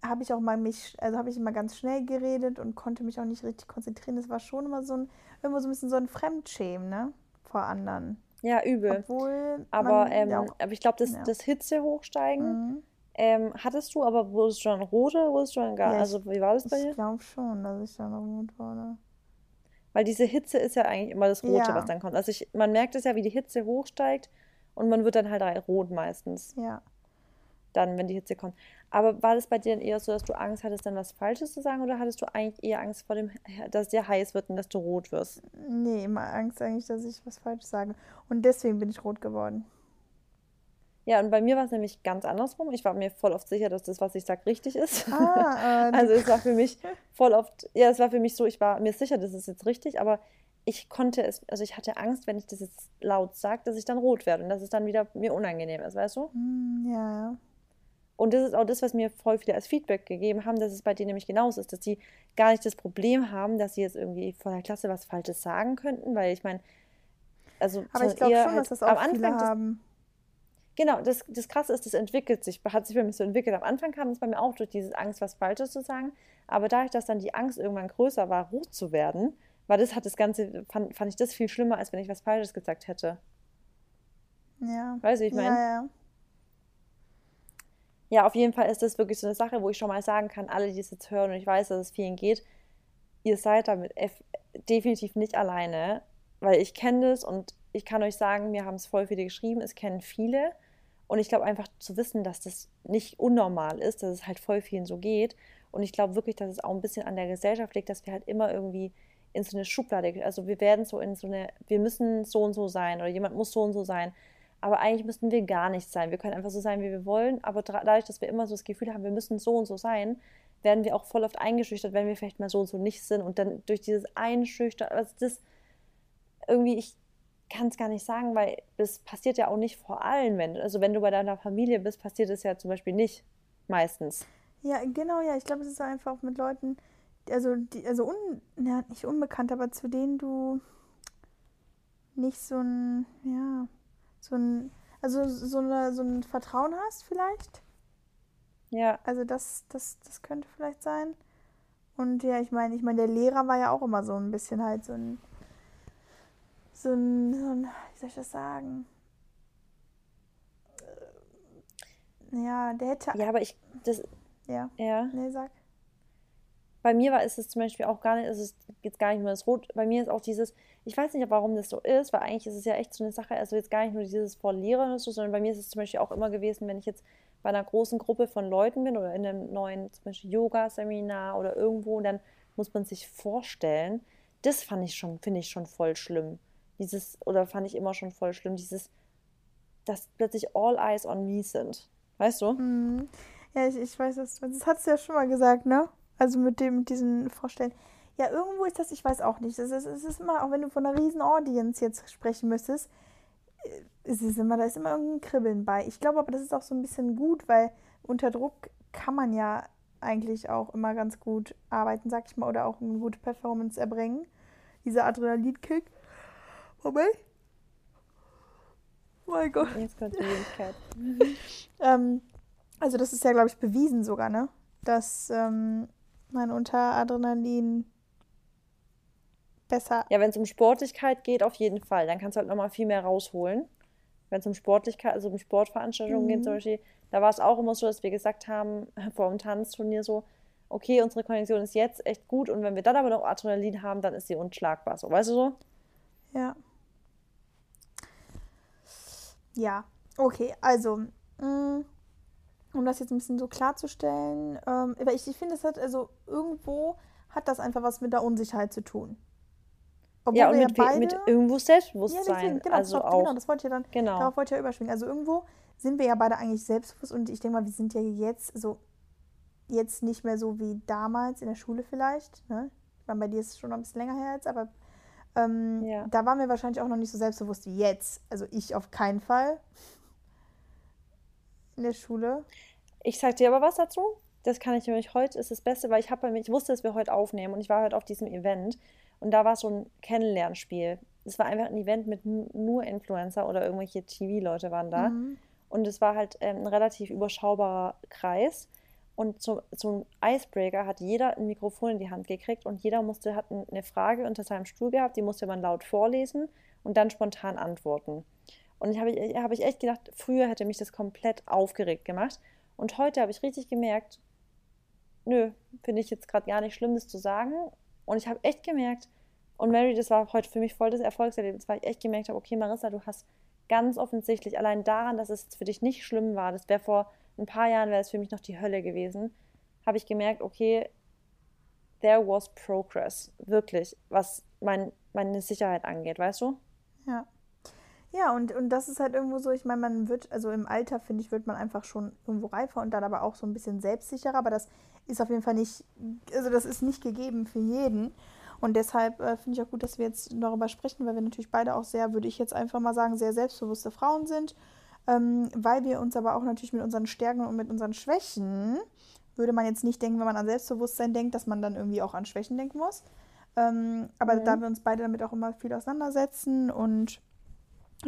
habe ich auch mal mich, also habe ich immer ganz schnell geredet und konnte mich auch nicht richtig konzentrieren. Das war schon immer so ein, irgendwo so ein bisschen so ein Fremdschämen, ne? Vor anderen. Ja, übel. Obwohl aber, ähm, ja auch, aber ich glaube, das, ja. das Hitze hochsteigen mhm. ähm, hattest du, aber wurdest du dann rot oder wurdest du dann gar? Ja, also wie war das bei dir? Ich glaube schon, dass ich dann rot wurde. Weil diese Hitze ist ja eigentlich immer das Rote, was dann kommt. Also ich, man merkt es ja, wie die Hitze hochsteigt und man wird dann halt rot meistens. Ja. Dann, wenn die Hitze kommt. Aber war das bei dir dann eher so, dass du Angst hattest, dann was Falsches zu sagen oder hattest du eigentlich eher Angst vor dem, dass dir heiß wird und dass du rot wirst? Nee, immer Angst eigentlich, dass ich was Falsches sage. Und deswegen bin ich rot geworden. Ja, und bei mir war es nämlich ganz andersrum. Ich war mir voll oft sicher, dass das, was ich sage, richtig ist. Ah, äh, also es war für mich voll oft, ja, es war für mich so, ich war mir sicher, das ist jetzt richtig, aber ich konnte es, also ich hatte Angst, wenn ich das jetzt laut sage, dass ich dann rot werde und dass es dann wieder mir unangenehm ist, weißt du? Mm, ja, ja. Und das ist auch das, was mir voll viele als Feedback gegeben haben, dass es bei denen nämlich genauso ist, dass sie gar nicht das Problem haben, dass sie jetzt irgendwie vor der Klasse was Falsches sagen könnten, weil ich meine, also aber ich glaube schon, halt, dass das auch am Anfang viele haben. genau, das, das Krasse ist, das entwickelt sich, hat sich für mich so entwickelt. Am Anfang kam es bei mir auch durch diese Angst, was Falsches zu sagen, aber dadurch, dass dann die Angst irgendwann größer war, rot zu werden, war das hat das Ganze, fand, fand ich das viel schlimmer, als wenn ich was Falsches gesagt hätte. Ja. Weißt du, ich meine? Ja, ja ja, auf jeden Fall ist das wirklich so eine Sache, wo ich schon mal sagen kann, alle, die es jetzt hören und ich weiß, dass es vielen geht, ihr seid damit definitiv nicht alleine, weil ich kenne das und ich kann euch sagen, mir haben es voll viele geschrieben, es kennen viele und ich glaube einfach zu wissen, dass das nicht unnormal ist, dass es halt voll vielen so geht und ich glaube wirklich, dass es auch ein bisschen an der Gesellschaft liegt, dass wir halt immer irgendwie in so eine Schublade, also wir werden so in so eine, wir müssen so und so sein oder jemand muss so und so sein aber eigentlich müssten wir gar nicht sein. Wir können einfach so sein, wie wir wollen, aber dadurch, dass wir immer so das Gefühl haben, wir müssen so und so sein, werden wir auch voll oft eingeschüchtert, wenn wir vielleicht mal so und so nicht sind und dann durch dieses Einschüchtern, also das irgendwie, ich kann es gar nicht sagen, weil das passiert ja auch nicht vor allen Menschen. Also wenn du bei deiner Familie bist, passiert es ja zum Beispiel nicht meistens. Ja, genau, ja. Ich glaube, es ist einfach mit Leuten, also, die, also un, ja, nicht unbekannt, aber zu denen du nicht so ein, ja, so ein, also so, eine, so ein Vertrauen hast vielleicht. Ja. Also das, das, das könnte vielleicht sein. Und ja, ich meine, ich meine, der Lehrer war ja auch immer so ein bisschen halt so ein, so ein, so ein wie soll ich das sagen? Ja, der hätte. Ja, aber ich, das. Ja. Ja. Nee, sag. Bei mir war ist es zum Beispiel auch gar nicht, es ist jetzt gar nicht nur das Rot. Bei mir ist auch dieses, ich weiß nicht, warum das so ist, weil eigentlich ist es ja echt so eine Sache, also jetzt gar nicht nur dieses vor Lehrern so, sondern bei mir ist es zum Beispiel auch immer gewesen, wenn ich jetzt bei einer großen Gruppe von Leuten bin oder in einem neuen, zum Beispiel Yoga-Seminar oder irgendwo, dann muss man sich vorstellen, das fand ich schon, finde ich schon voll schlimm. Dieses, oder fand ich immer schon voll schlimm, dieses, dass plötzlich all eyes on me sind. Weißt du? Mhm. Ja, ich, ich weiß das. Das hast du ja schon mal gesagt, ne? Also mit dem, mit diesen Vorstellen. Ja, irgendwo ist das, ich weiß auch nicht. Es ist, es ist immer, auch wenn du von einer riesen Audience jetzt sprechen müsstest, äh, es ist immer, da ist immer irgendein Kribbeln bei. Ich glaube aber, das ist auch so ein bisschen gut, weil unter Druck kann man ja eigentlich auch immer ganz gut arbeiten, sag ich mal, oder auch eine gute Performance erbringen. Dieser Adrenalinkick. Moment. Oh mein Gott. Jetzt kommt die Möglichkeit. ähm, also das ist ja, glaube ich, bewiesen sogar, ne? Dass ähm, man unter Adrenalin besser. Ja, wenn es um Sportlichkeit geht, auf jeden Fall. Dann kannst du halt nochmal viel mehr rausholen. Wenn es um Sportlichkeit, also um Sportveranstaltungen mhm. geht zum Beispiel, da war es auch immer so, dass wir gesagt haben, vor dem Tanzturnier so, okay, unsere Kondition ist jetzt echt gut und wenn wir dann aber noch Adrenalin haben, dann ist sie unschlagbar. So, weißt du so? Ja. Ja, okay, also, mh, mm, um das jetzt ein bisschen so klarzustellen, ähm, aber ich, ich finde, es hat, also irgendwo hat das einfach was mit der Unsicherheit zu tun. Obwohl ja, und mit, ja beide, mit irgendwo Selbstbewusstsein. Ja, genau, also das, auch, genau, das wollte ich ja dann, genau. darauf wollte ich ja überschwingen. Also irgendwo sind wir ja beide eigentlich selbstbewusst und ich denke mal, wir sind ja jetzt so, jetzt nicht mehr so wie damals in der Schule vielleicht. Ne? Ich meine, bei dir ist es schon noch ein bisschen länger her jetzt, aber ähm, ja. da waren wir wahrscheinlich auch noch nicht so selbstbewusst wie jetzt. Also ich auf keinen Fall in der Schule. Ich sag dir aber was dazu. Das kann ich nämlich heute ist das Beste, weil ich habe ich wusste, dass wir heute aufnehmen und ich war heute auf diesem Event und da war so ein Kennenlernspiel. Es war einfach ein Event mit nur Influencer oder irgendwelche TV-Leute waren da. Mhm. Und es war halt ähm, ein relativ überschaubarer Kreis. Und zum, zum Icebreaker hat jeder ein Mikrofon in die Hand gekriegt und jeder musste, hat eine Frage unter seinem Stuhl gehabt, die musste man laut vorlesen und dann spontan antworten. Und ich habe hab ich echt gedacht, früher hätte mich das komplett aufgeregt gemacht. Und heute habe ich richtig gemerkt, nö, finde ich jetzt gerade gar nicht schlimm, das zu sagen. Und ich habe echt gemerkt, und Mary, das war heute für mich voll das Erfolgserlebnis, weil ich echt gemerkt habe, okay, Marissa, du hast ganz offensichtlich allein daran, dass es für dich nicht schlimm war, das wäre vor ein paar Jahren wäre es für mich noch die Hölle gewesen, habe ich gemerkt, okay, there was progress, wirklich, was mein, meine Sicherheit angeht, weißt du? Ja. Ja, und, und das ist halt irgendwo so, ich meine, man wird, also im Alter, finde ich, wird man einfach schon irgendwo reifer und dann aber auch so ein bisschen selbstsicherer, aber das ist auf jeden Fall nicht, also das ist nicht gegeben für jeden. Und deshalb äh, finde ich auch gut, dass wir jetzt darüber sprechen, weil wir natürlich beide auch sehr, würde ich jetzt einfach mal sagen, sehr selbstbewusste Frauen sind. Ähm, weil wir uns aber auch natürlich mit unseren Stärken und mit unseren Schwächen, würde man jetzt nicht denken, wenn man an Selbstbewusstsein denkt, dass man dann irgendwie auch an Schwächen denken muss. Ähm, aber mhm. da wir uns beide damit auch immer viel auseinandersetzen und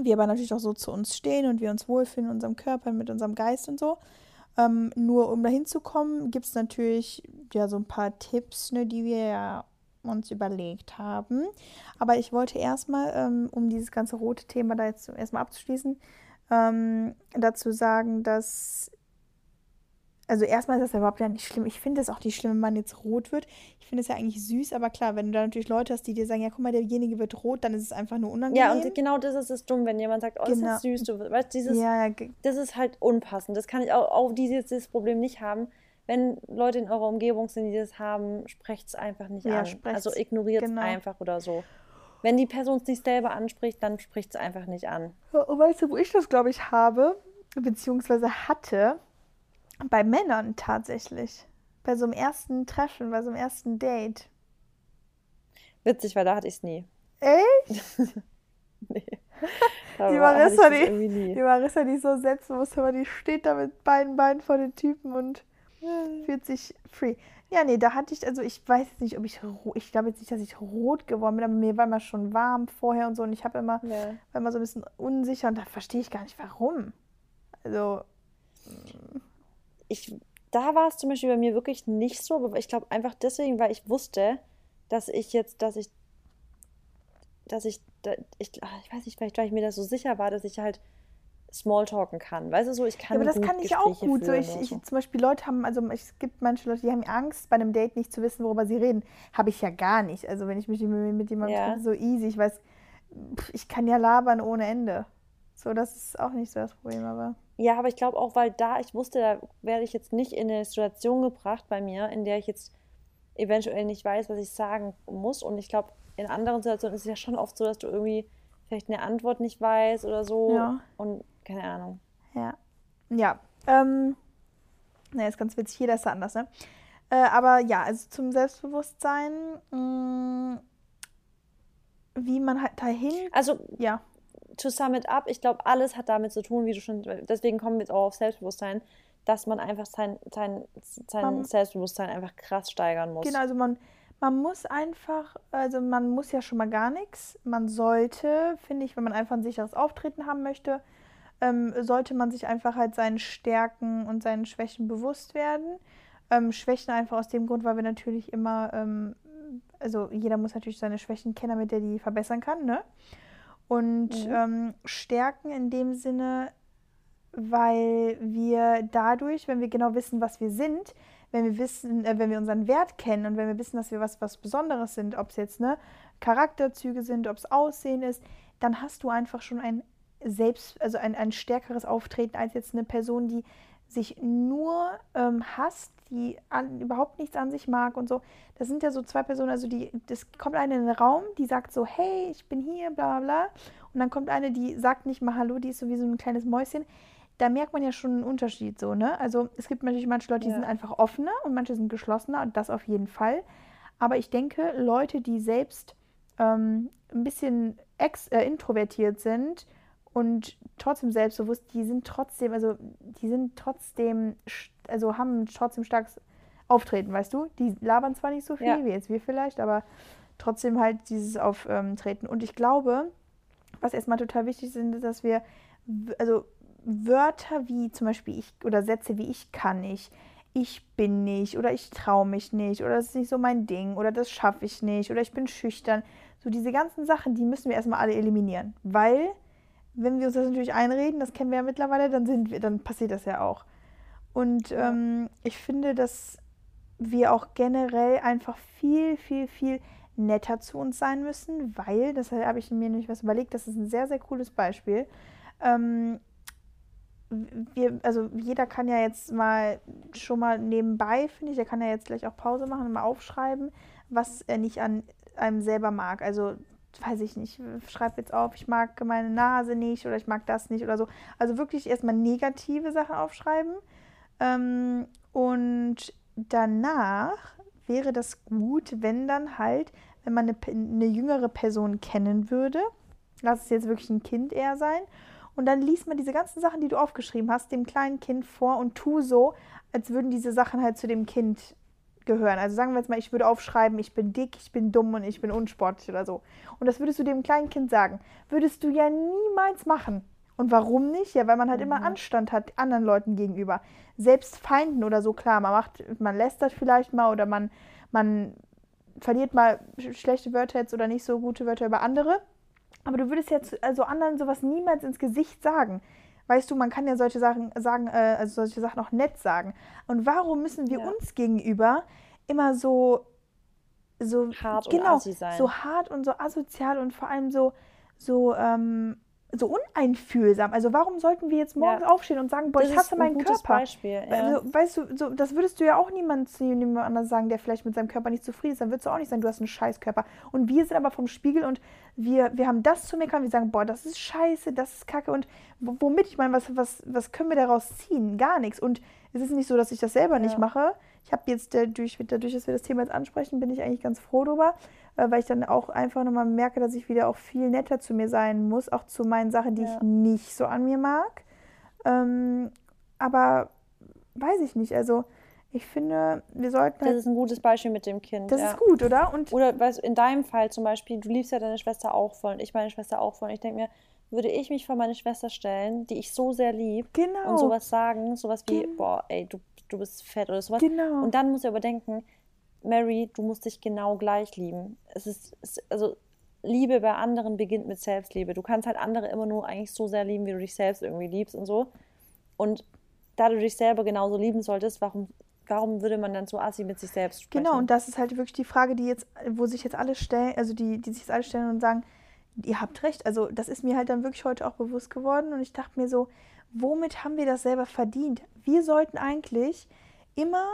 wir aber natürlich auch so zu uns stehen und wir uns wohlfühlen in unserem Körper, mit unserem Geist und so. Ähm, nur um dahin zu kommen, gibt es natürlich ja so ein paar Tipps, ne, die wir ja uns überlegt haben. Aber ich wollte erstmal, ähm, um dieses ganze rote Thema da jetzt erstmal abzuschließen, ähm, dazu sagen, dass also erstmal ist das ja überhaupt ja nicht schlimm. Ich finde es auch nicht schlimm, wenn man jetzt rot wird. Ich finde es ja eigentlich süß, aber klar, wenn du da natürlich Leute hast, die dir sagen, ja, guck mal, derjenige wird rot, dann ist es einfach nur unangenehm. Ja, und genau das ist es dumm, wenn jemand sagt, oh, genau. das ist süß, du weißt, dieses, ja, das ist halt unpassend. Das kann ich auch, auch dieses, dieses Problem nicht haben wenn Leute in eurer Umgebung sind, die das haben, sprecht es einfach nicht ja, an. Also ignoriert es genau. einfach oder so. Wenn die Person es nicht selber anspricht, dann spricht es einfach nicht an. Und weißt du, wo ich das, glaube ich, habe, beziehungsweise hatte? Bei Männern tatsächlich. Bei so einem ersten Treffen, bei so einem ersten Date. Witzig, weil da hatte ich es nie. Echt? nee. Die Marissa, die, die Marissa, die so selbstbewusst, aber die steht da mit beiden Beinen vor den Typen und fühlt sich free. Ja, nee, da hatte ich, also ich weiß jetzt nicht, ob ich, ich glaube jetzt nicht, dass ich rot geworden bin, aber mir war immer schon warm vorher und so und ich habe immer, ja. war immer so ein bisschen unsicher und da verstehe ich gar nicht, warum. Also. Ich, da war es zum Beispiel bei mir wirklich nicht so, aber ich glaube einfach deswegen, weil ich wusste, dass ich jetzt, dass ich, dass ich, ich, ich weiß nicht, vielleicht, weil ich mir da so sicher war, dass ich halt Smalltalken kann. Weißt du so, ich kann. Ja, aber das kann ich Gespräche auch gut. So, ich, ich, so. zum Beispiel Leute haben, also es gibt manche Leute, die haben Angst, bei einem Date nicht zu wissen, worüber sie reden. Habe ich ja gar nicht. Also wenn ich mich mit jemandem ja. so easy, ich weiß, ich kann ja labern ohne Ende. So, das ist auch nicht so das Problem, aber. Ja, aber ich glaube auch, weil da ich wusste, da werde ich jetzt nicht in eine Situation gebracht bei mir, in der ich jetzt eventuell nicht weiß, was ich sagen muss. Und ich glaube, in anderen Situationen ist es ja schon oft so, dass du irgendwie vielleicht eine Antwort nicht weißt oder so. Ja. Und keine Ahnung. Ja. Ja. Ähm, naja, ist ganz witzig. Jeder ist da anders, ne? Äh, aber ja, also zum Selbstbewusstsein, mh, mm, wie man halt dahin. Also, ja. To sum it up, ich glaube, alles hat damit zu tun, wie du schon. Deswegen kommen wir jetzt auch auf Selbstbewusstsein, dass man einfach sein, sein, sein man, Selbstbewusstsein einfach krass steigern muss. Genau, also man, man muss einfach, also man muss ja schon mal gar nichts. Man sollte, finde ich, wenn man einfach ein sicheres Auftreten haben möchte, ähm, sollte man sich einfach halt seinen Stärken und seinen Schwächen bewusst werden. Ähm, Schwächen einfach aus dem Grund, weil wir natürlich immer, ähm, also jeder muss natürlich seine Schwächen kennen, damit er die verbessern kann, ne? Und mhm. Ähm, Stärken in dem Sinne, weil wir dadurch, wenn wir genau wissen, was wir sind, wenn wir wissen, äh, wenn wir unseren Wert kennen und wenn wir wissen, dass wir was, was Besonderes sind, ob es jetzt ne, Charakterzüge sind, ob es Aussehen ist, dann hast du einfach schon ein selbst, also ein, ein stärkeres Auftreten als jetzt eine Person, die sich nur ähm, hasst, die an, überhaupt nichts an sich mag und so. Das sind ja so zwei Personen, also die, das kommt eine in den Raum, die sagt so, hey, ich bin hier, bla bla bla. Und dann kommt eine, die sagt nicht mal Hallo, die ist so wie so ein kleines Mäuschen. Da merkt man ja schon einen Unterschied so, ne? Also es gibt natürlich manche Leute, die ja. sind einfach offener und manche sind geschlossener und das auf jeden Fall. Aber ich denke, Leute, die selbst ähm, ein bisschen ex äh, introvertiert sind, und trotzdem selbstbewusst, die sind trotzdem, also die sind trotzdem, also haben trotzdem starkes Auftreten, weißt du? Die labern zwar nicht so viel ja. wie jetzt wir vielleicht, aber trotzdem halt dieses Auftreten. Und ich glaube, was erstmal total wichtig ist, ist, dass wir, also Wörter wie zum Beispiel ich oder Sätze wie ich kann nicht, ich bin nicht oder ich traue mich nicht oder das ist nicht so mein Ding oder das schaffe ich nicht oder ich bin schüchtern. So diese ganzen Sachen, die müssen wir erstmal alle eliminieren, weil wenn wir uns das natürlich einreden, das kennen wir ja mittlerweile, dann sind wir, dann passiert das ja auch. Und ähm, ich finde, dass wir auch generell einfach viel, viel, viel netter zu uns sein müssen, weil, das habe ich mir nämlich was überlegt, das ist ein sehr, sehr cooles Beispiel. Ähm, wir, also jeder kann ja jetzt mal schon mal nebenbei, finde ich, der kann ja jetzt gleich auch Pause machen und mal aufschreiben, was er nicht an einem selber mag. Also weiß ich nicht, schreibe jetzt auf, ich mag meine Nase nicht oder ich mag das nicht oder so. Also wirklich erstmal negative Sachen aufschreiben. Ähm, und danach wäre das gut, wenn dann halt, wenn man eine, eine jüngere Person kennen würde, lass es jetzt wirklich ein Kind eher sein, und dann liest man diese ganzen Sachen, die du aufgeschrieben hast, dem kleinen Kind vor und tu so, als würden diese Sachen halt zu dem Kind gehören. Also sagen wir jetzt mal, ich würde aufschreiben, ich bin dick, ich bin dumm und ich bin unsportlich oder so. Und das würdest du dem kleinen Kind sagen. Würdest du ja niemals machen. Und warum nicht? Ja, weil man halt mhm. immer Anstand hat anderen Leuten gegenüber. Selbst Feinden oder so, klar, man macht, man lästert vielleicht mal oder man, man verliert mal schlechte Wörter jetzt oder nicht so gute Wörter über andere. Aber du würdest jetzt also anderen sowas niemals ins Gesicht sagen. Weißt du, man kann ja solche Sachen sagen, äh, also solche Sachen auch nett sagen. Und warum müssen wir ja. uns gegenüber immer so so hart genau, so hart und so asozial und vor allem so so ähm, so uneinfühlsam. Also warum sollten wir jetzt morgens Ja. aufstehen und sagen, boah, Das ich ist hasse ein meinen gutes Körper? Beispiel, ja. Also, weißt du, so, das würdest du ja auch niemand zu jemand anders sagen, der vielleicht mit seinem Körper nicht zufrieden ist. Dann würdest du auch nicht sagen, du hast einen Scheißkörper. Und wir sind aber vom Spiegel und wir, wir haben das zu meckern. Wir sagen, boah, das ist scheiße, das ist kacke. Und womit, ich meine, was, was, was können wir daraus ziehen? Gar nichts. Und es ist nicht so, dass ich das selber nicht Ja. mache. Ich habe jetzt dadurch, dadurch, dass wir das Thema jetzt ansprechen, bin ich eigentlich ganz froh drüber, äh, weil ich dann auch einfach nochmal merke, dass ich wieder auch viel netter zu mir sein muss, auch zu meinen Sachen, die Ja. ich nicht so an mir mag. Ähm, aber weiß ich nicht. Also ich finde, wir sollten Das halt, ist ein gutes Beispiel mit dem Kind. das ja. ist gut, oder? Und Oder weißt, in deinem Fall zum Beispiel, du liebst ja deine Schwester auch voll und ich meine Schwester auch voll. Und ich denke mir, würde ich mich vor meine Schwester stellen, die ich so sehr lieb, genau, und sowas sagen, sowas wie, boah, ey, du, du bist fett oder sowas. genau. Und dann muss er überdenken, Mary, du musst dich genau gleich lieben. Es ist, es, also Liebe bei anderen beginnt mit Selbstliebe. Du kannst halt andere immer nur eigentlich so sehr lieben, wie du dich selbst irgendwie liebst und so. Und da du dich selber genauso lieben solltest, warum, warum würde man dann so assi mit sich selbst sprechen? Genau, und das ist halt wirklich die Frage, die jetzt, wo sich jetzt alle stellen, also die, die sich jetzt alle stellen und sagen, ihr habt recht. Also das ist mir halt dann wirklich heute auch bewusst geworden und ich dachte mir so, womit haben wir das selber verdient? Wir sollten eigentlich immer,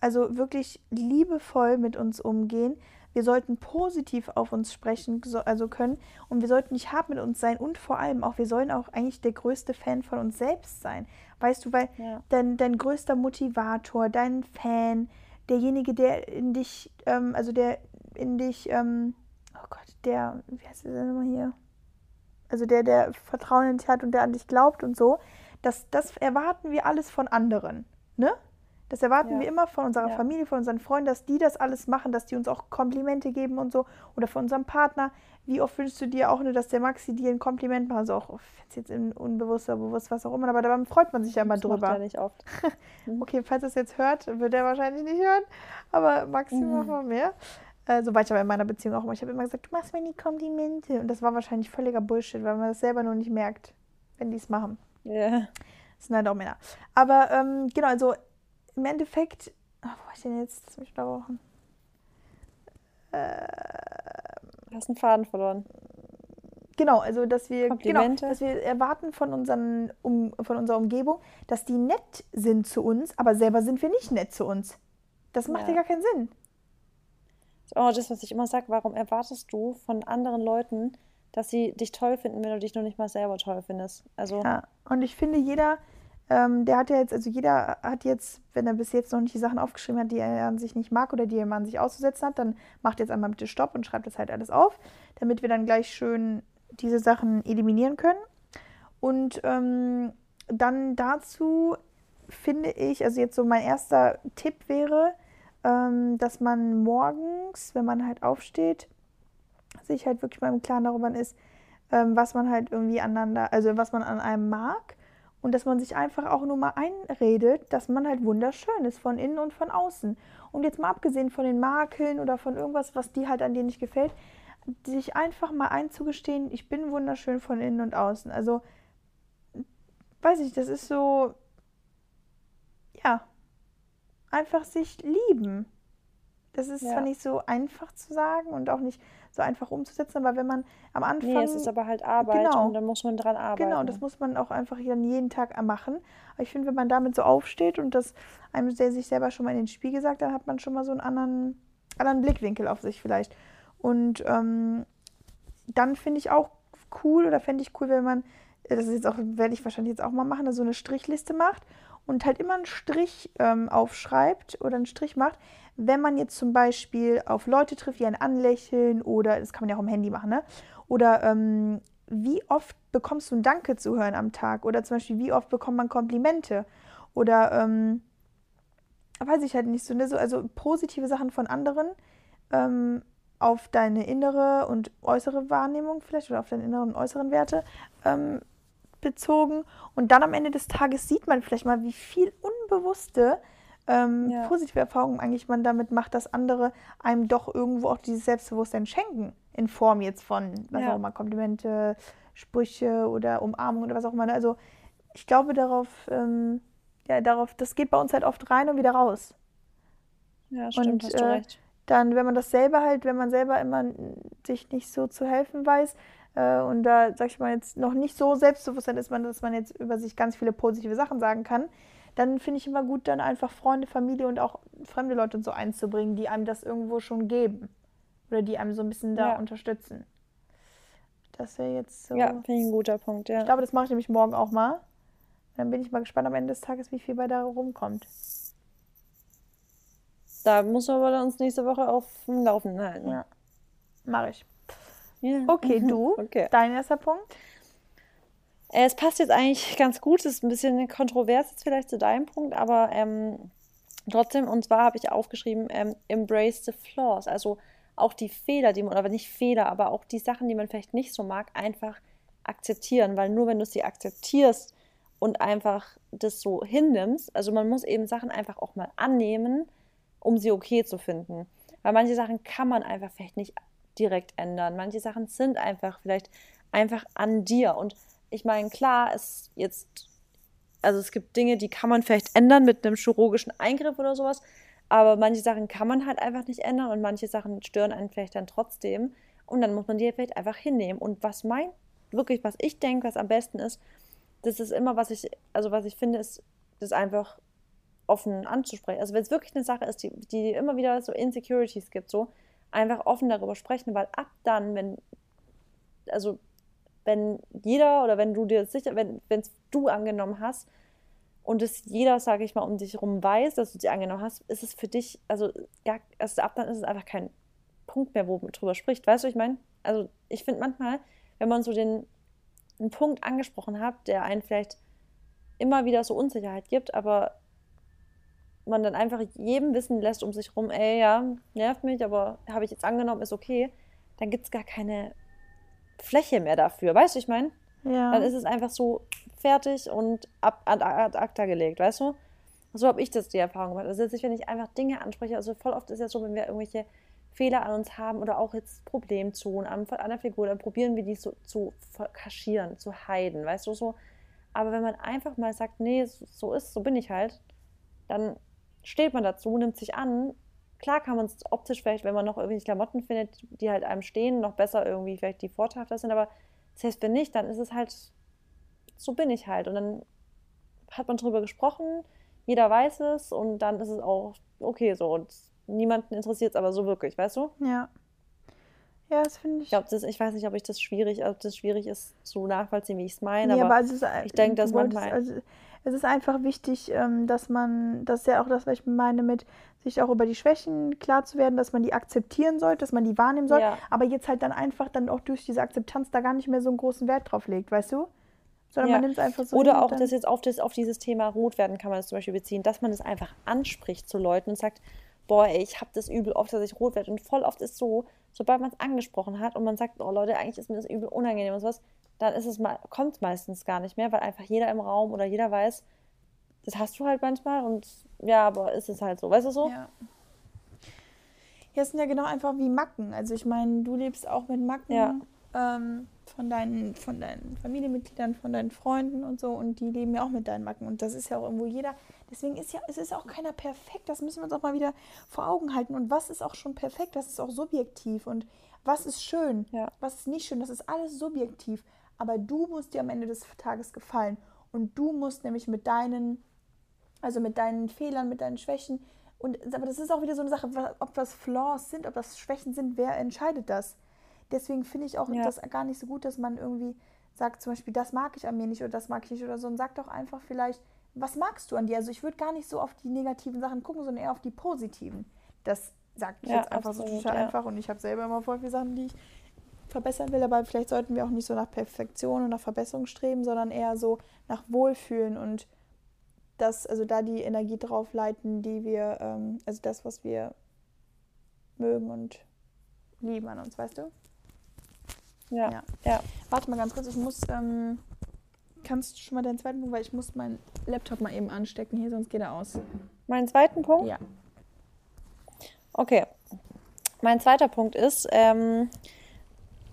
also wirklich liebevoll mit uns umgehen. Wir sollten positiv auf uns sprechen, so- also können. Und wir sollten nicht hart mit uns sein. Und vor allem auch, wir sollen auch eigentlich der größte Fan von uns selbst sein. Weißt du, weil Ja. dein, dein größter Motivator, dein Fan, derjenige, der in dich, ähm, also der in dich, ähm, oh Gott, der, wie heißt der denn nochmal hier? Also der, der Vertrauen in dich hat und der an dich glaubt und so, das, das erwarten wir alles von anderen, ne? Das erwarten Ja. wir immer von unserer Ja. Familie, von unseren Freunden, dass die das alles machen, dass die uns auch Komplimente geben und so. Oder von unserem Partner. Wie oft wünschst du dir auch nur, dass der Maxi dir ein Kompliment macht? Also auch, wenn es jetzt in unbewusst oder bewusst, was auch immer, aber da freut man sich ja immer das macht drüber. er nicht oft. Okay, falls er es jetzt hört, wird er wahrscheinlich nicht hören. Aber Maxi Mhm. macht mal mehr. Äh, so war ich aber in meiner Beziehung auch immer. Ich habe immer gesagt, du machst mir nie Komplimente. Und das war wahrscheinlich völliger Bullshit, weil man das selber nur nicht merkt, wenn die es machen. Ja. Das sind halt auch Männer. Aber ähm, genau, also im Endeffekt. Ach, wo war ich denn jetzt? Lass mich unterbrochen. Du hast einen Faden verloren. Genau, also dass wir, genau, dass wir erwarten von, unseren, um, von unserer Umgebung, dass die nett sind zu uns, aber selber sind wir nicht nett zu uns. Das macht ja, Ja. gar keinen Sinn. Oh, das, was ich immer sage, warum erwartest du von anderen Leuten, dass sie dich toll finden, wenn du dich noch nicht mal selber toll findest? Also, Ja, und ich finde, jeder, ähm, der hat ja jetzt, also jeder hat jetzt, wenn er bis jetzt noch nicht die Sachen aufgeschrieben hat, die er an sich nicht mag oder die er an sich auszusetzen hat, dann macht jetzt einmal bitte Stopp und schreibt das halt alles auf, damit wir dann gleich schön diese Sachen eliminieren können. Und ähm, dann dazu finde ich, also jetzt so mein erster Tipp wäre, ähm, dass man morgens, wenn man halt aufsteht, sich halt wirklich mal im Klaren darüber ist, ähm, was man halt irgendwie aneinander, also was man an einem mag und dass man sich einfach auch nur mal einredet, dass man halt wunderschön ist von innen und von außen. Und jetzt mal abgesehen von den Makeln oder von irgendwas, was die halt an dir nicht gefällt, sich einfach mal einzugestehen, ich bin wunderschön von innen und außen. Also, weiß ich, das ist so, ja, einfach sich lieben. Das ist Ja. zwar nicht so einfach zu sagen und auch nicht so einfach umzusetzen, aber wenn man am Anfang. nee, es ist aber halt Arbeit Genau. und dann muss man dran arbeiten. Genau, das muss man auch einfach dann jeden Tag machen. Aber ich finde, wenn man damit so aufsteht und das einem der sich selber schon mal in den Spiegel sagt, dann hat man schon mal so einen anderen, anderen Blickwinkel auf sich vielleicht. Und ähm, dann finde ich auch cool oder fände ich cool, wenn man, das ist jetzt auch, werde ich wahrscheinlich jetzt auch mal machen, so eine Strichliste macht und halt immer einen Strich ähm, aufschreibt oder einen Strich macht, wenn man jetzt zum Beispiel auf Leute trifft, die einen anlächeln oder, das kann man ja auch im Handy machen, ne? Oder ähm, wie oft bekommst du ein Danke zu hören am Tag? Oder zum Beispiel, wie oft bekommt man Komplimente? Oder, ähm, weiß ich halt nicht so, ne? so also positive Sachen von anderen ähm, auf deine innere und äußere Wahrnehmung vielleicht oder auf deine inneren und äußeren Werte ähm, bezogen. Und dann am Ende des Tages sieht man vielleicht mal, wie viel unbewusste ähm, Ja. positive Erfahrungen eigentlich man damit macht, dass andere einem doch irgendwo auch dieses Selbstbewusstsein schenken. In Form jetzt von, was Ja. auch immer, Komplimente, Sprüche oder Umarmung oder was auch immer. ne? Also ich glaube darauf, ähm, ja, darauf, das geht bei uns halt oft rein und wieder raus. ja, stimmt, und, hast du äh, recht. Dann, wenn man das selber halt, wenn man selber immer sich nicht so zu helfen weiß, äh, und da, sag ich mal, jetzt noch nicht so Selbstbewusstsein ist, man, dass man jetzt über sich ganz viele positive Sachen sagen kann, dann finde ich immer gut, dann einfach Freunde, Familie und auch fremde Leute und so einzubringen, die einem das irgendwo schon geben. Oder die einem so ein bisschen da Ja. unterstützen. Das wäre jetzt so. Ja, finde ich ein guter Punkt, ja. Ich glaube, das mache ich nämlich morgen auch mal. Dann bin ich mal gespannt am Ende des Tages, wie viel bei da rumkommt. Da muss man aber uns nächste Woche auf dem Laufenden halten. Ja. Mache ich. Ja. Okay, du. Okay. Dein erster Punkt? Äh, Es passt jetzt eigentlich ganz gut. Es ist ein bisschen kontrovers jetzt vielleicht zu deinem Punkt, aber ähm, trotzdem, und zwar habe ich aufgeschrieben, ähm, embrace the flaws. Also auch die Fehler, die man, oder nicht Fehler, aber auch die Sachen, die man vielleicht nicht so mag, einfach akzeptieren. Weil nur wenn du sie akzeptierst und einfach das so hinnimmst, also man muss eben Sachen einfach auch mal annehmen, um sie okay zu finden. Weil manche Sachen kann man einfach vielleicht nicht direkt ändern. Manche Sachen sind einfach vielleicht einfach an dir. Und ich meine, klar, es jetzt, also es gibt Dinge, die kann man vielleicht ändern mit einem chirurgischen Eingriff oder sowas, aber manche Sachen kann man halt einfach nicht ändern und manche Sachen stören einen vielleicht dann trotzdem. Und dann muss man die vielleicht einfach hinnehmen. Und was mein, wirklich, was ich denke, was am besten ist, das ist immer, was ich, also was ich finde, ist, das einfach offen anzusprechen. Also wenn es wirklich eine Sache ist, die, die immer wieder so Insecurities gibt, so einfach offen darüber sprechen, weil ab dann, wenn, also wenn jeder oder wenn du dir sicher, wenn es du angenommen hast und es jeder, sage ich mal, um dich herum weiß, dass du sie angenommen hast, ist es für dich, also gar, also ab dann ist es einfach kein Punkt mehr, wo man drüber spricht. Weißt du, ich meine? Also ich finde manchmal, wenn man so den einen Punkt angesprochen hat, der einen vielleicht immer wieder so Unsicherheit gibt, aber man dann einfach jedem wissen lässt um sich rum, ey, ja, nervt mich, aber habe ich jetzt angenommen, ist okay, dann gibt es gar keine Fläche mehr dafür. Weißt du, ich meine? Ja. Dann ist es einfach so fertig und ab, ad, ad acta gelegt, weißt du? So habe ich das die Erfahrung gemacht. Also, ich, wenn ich einfach Dinge anspreche, also voll oft ist ja so, wenn wir irgendwelche Fehler an uns haben oder auch jetzt Problemzonen an, an der Figur, dann probieren wir die so zu kaschieren, zu heiden, weißt du so. Aber wenn man einfach mal sagt, nee, so ist, so bin ich halt, dann steht man dazu, nimmt sich an. Klar kann man es optisch vielleicht, wenn man noch irgendwelche Klamotten findet, die halt einem stehen, noch besser irgendwie vielleicht die vorteilhafter sind, aber das heißt, wenn nicht, dann ist es halt, so bin ich halt. Und dann hat man drüber gesprochen, jeder weiß es und dann ist es auch okay so. Und niemanden interessiert es aber so wirklich, weißt du? Ja. Ja, das finde ich. Ich glaube, ich weiß nicht, ob ich das schwierig, ob das schwierig ist, so nachvollziehen, wie ich es meine. Nee, aber, aber es ist, ich denke, dass manchmal- Also, es ist einfach wichtig, ähm, dass man, das ist ja auch das, was ich meine, mit sich auch über die Schwächen klar zu werden, dass man die akzeptieren sollte, dass man die wahrnehmen soll, Ja. aber jetzt halt dann einfach dann auch durch diese Akzeptanz da gar nicht mehr so einen großen Wert drauf legt, weißt du? Sondern Ja. man nimmt es einfach so. Oder auch dann, das jetzt auf, das, auf dieses Thema rot werden kann man das zum Beispiel beziehen, dass man es einfach anspricht zu Leuten und sagt, boah, ey, ich habe das übel oft, dass ich rot werde. Und voll oft ist so, sobald man es angesprochen hat und man sagt, oh Leute, eigentlich ist mir das übel unangenehm und sowas, dann ist es kommt es meistens gar nicht mehr, weil einfach jeder im Raum oder jeder weiß, das hast du halt manchmal und ja, aber ist es halt so, weißt du so? Ja. Ja, sind ja genau einfach wie Macken. Also ich meine, du lebst auch mit Macken Ja. ähm, von, deinen, von deinen Familienmitgliedern, von deinen Freunden und so und die leben ja auch mit deinen Macken. Und das ist ja auch irgendwo jeder. Deswegen ist ja, es ist auch keiner perfekt. Das müssen wir uns auch mal wieder vor Augen halten. Und was ist auch schon perfekt? Das ist auch subjektiv. Und was ist schön? Ja. Was ist nicht schön? Das ist alles subjektiv. Aber du musst dir am Ende des Tages gefallen. Und du musst nämlich mit deinen also mit deinen Fehlern, mit deinen Schwächen. Und aber das ist auch wieder so eine Sache, ob das Flaws sind, ob das Schwächen sind, wer entscheidet das? Deswegen finde ich auch Ja. das gar nicht so gut, dass man irgendwie sagt, zum Beispiel, das mag ich an mir nicht oder das mag ich nicht oder so. Und sag doch einfach vielleicht, was magst du an dir? Also ich würde gar nicht so auf die negativen Sachen gucken, sondern eher auf die positiven. Das sage ich Ja, jetzt einfach so absolut, total ja. einfach. Und ich habe selber immer voll viele Sachen, die ich verbessern will, aber vielleicht sollten wir auch nicht so nach Perfektion und nach Verbesserung streben, sondern eher so nach Wohlfühlen und das, also da die Energie drauf leiten, die wir, ähm, also das, was wir mögen und lieben an uns, weißt du? Ja. Ja. ja. Warte mal ganz kurz, ich muss, ähm, kannst du schon mal deinen zweiten Punkt, weil ich muss meinen Laptop mal eben anstecken hier, sonst geht er aus. Meinen zweiten Punkt? Ja. Okay. Mein zweiter Punkt ist, ähm,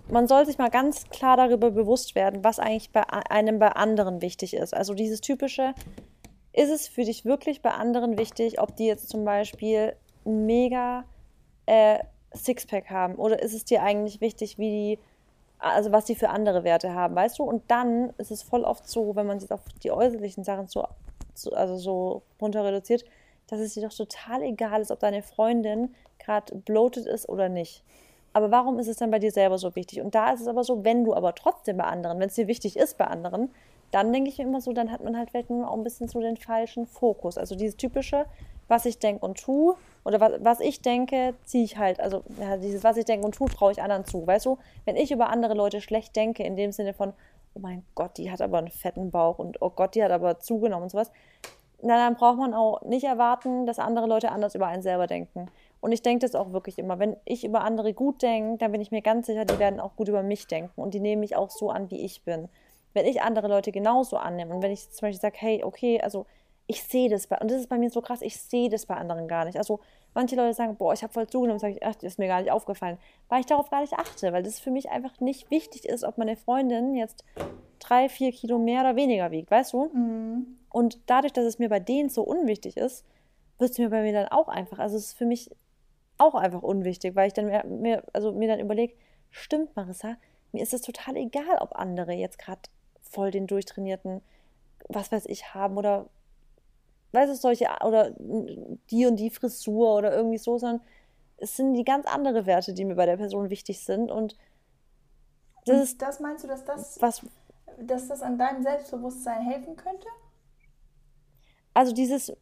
man soll sich mal ganz klar darüber bewusst werden, was eigentlich bei einem bei anderen wichtig ist. Also dieses typische, ist es für dich wirklich bei anderen wichtig, ob die jetzt zum Beispiel mega äh, Sixpack haben? Oder ist es dir eigentlich wichtig, wie die also was die für andere Werte haben, weißt du? Und dann ist es voll oft so, wenn man sich auf die äußerlichen Sachen so, so also so runter reduziert, dass es dir doch total egal ist, ob deine Freundin gerade bloated ist oder nicht. Aber warum ist es dann bei dir selber so wichtig? Und da ist es aber so, wenn du aber trotzdem bei anderen, wenn es dir wichtig ist bei anderen, dann denke ich mir immer so, dann hat man halt vielleicht nur auch ein bisschen so den falschen Fokus. Also dieses typische, was ich denke und tue, oder was, was ich denke, ziehe ich halt, also ja, dieses, was ich denke und tue, traue ich anderen zu. Weißt du, wenn ich über andere Leute schlecht denke, in dem Sinne von, oh mein Gott, die hat aber einen fetten Bauch und oh Gott, die hat aber zugenommen und sowas, na, dann braucht man auch nicht erwarten, dass andere Leute anders über einen selber denken. Und ich denke das auch wirklich immer. Wenn ich über andere gut denke, dann bin ich mir ganz sicher, die werden auch gut über mich denken und die nehmen mich auch so an, wie ich bin. Wenn ich andere Leute genauso annehme und wenn ich zum Beispiel sage, hey, okay, also ich sehe das bei, und das ist bei mir so krass, ich sehe das bei anderen gar nicht. Also manche Leute sagen, boah, ich habe voll zugenommen, sage ich, ach, das ist mir gar nicht aufgefallen, weil ich darauf gar nicht achte, weil das für mich einfach nicht wichtig ist, ob meine Freundin jetzt drei, vier Kilo mehr oder weniger wiegt, weißt du? Mhm. Und dadurch, dass es mir bei denen so unwichtig ist, wird es mir bei mir dann auch einfach. Also es ist für mich auch einfach unwichtig, weil ich dann mir, mir also mir dann überlege, stimmt Marissa, mir ist es total egal, ob andere jetzt gerade voll den durchtrainierten, was weiß ich, haben oder weißt du, solche, oder die und die Frisur oder irgendwie so, sondern es sind die ganz andere Werte, die mir bei der Person wichtig sind und das und ist. Das meinst du, dass das, was, dass das an deinem Selbstbewusstsein helfen könnte? Also dieses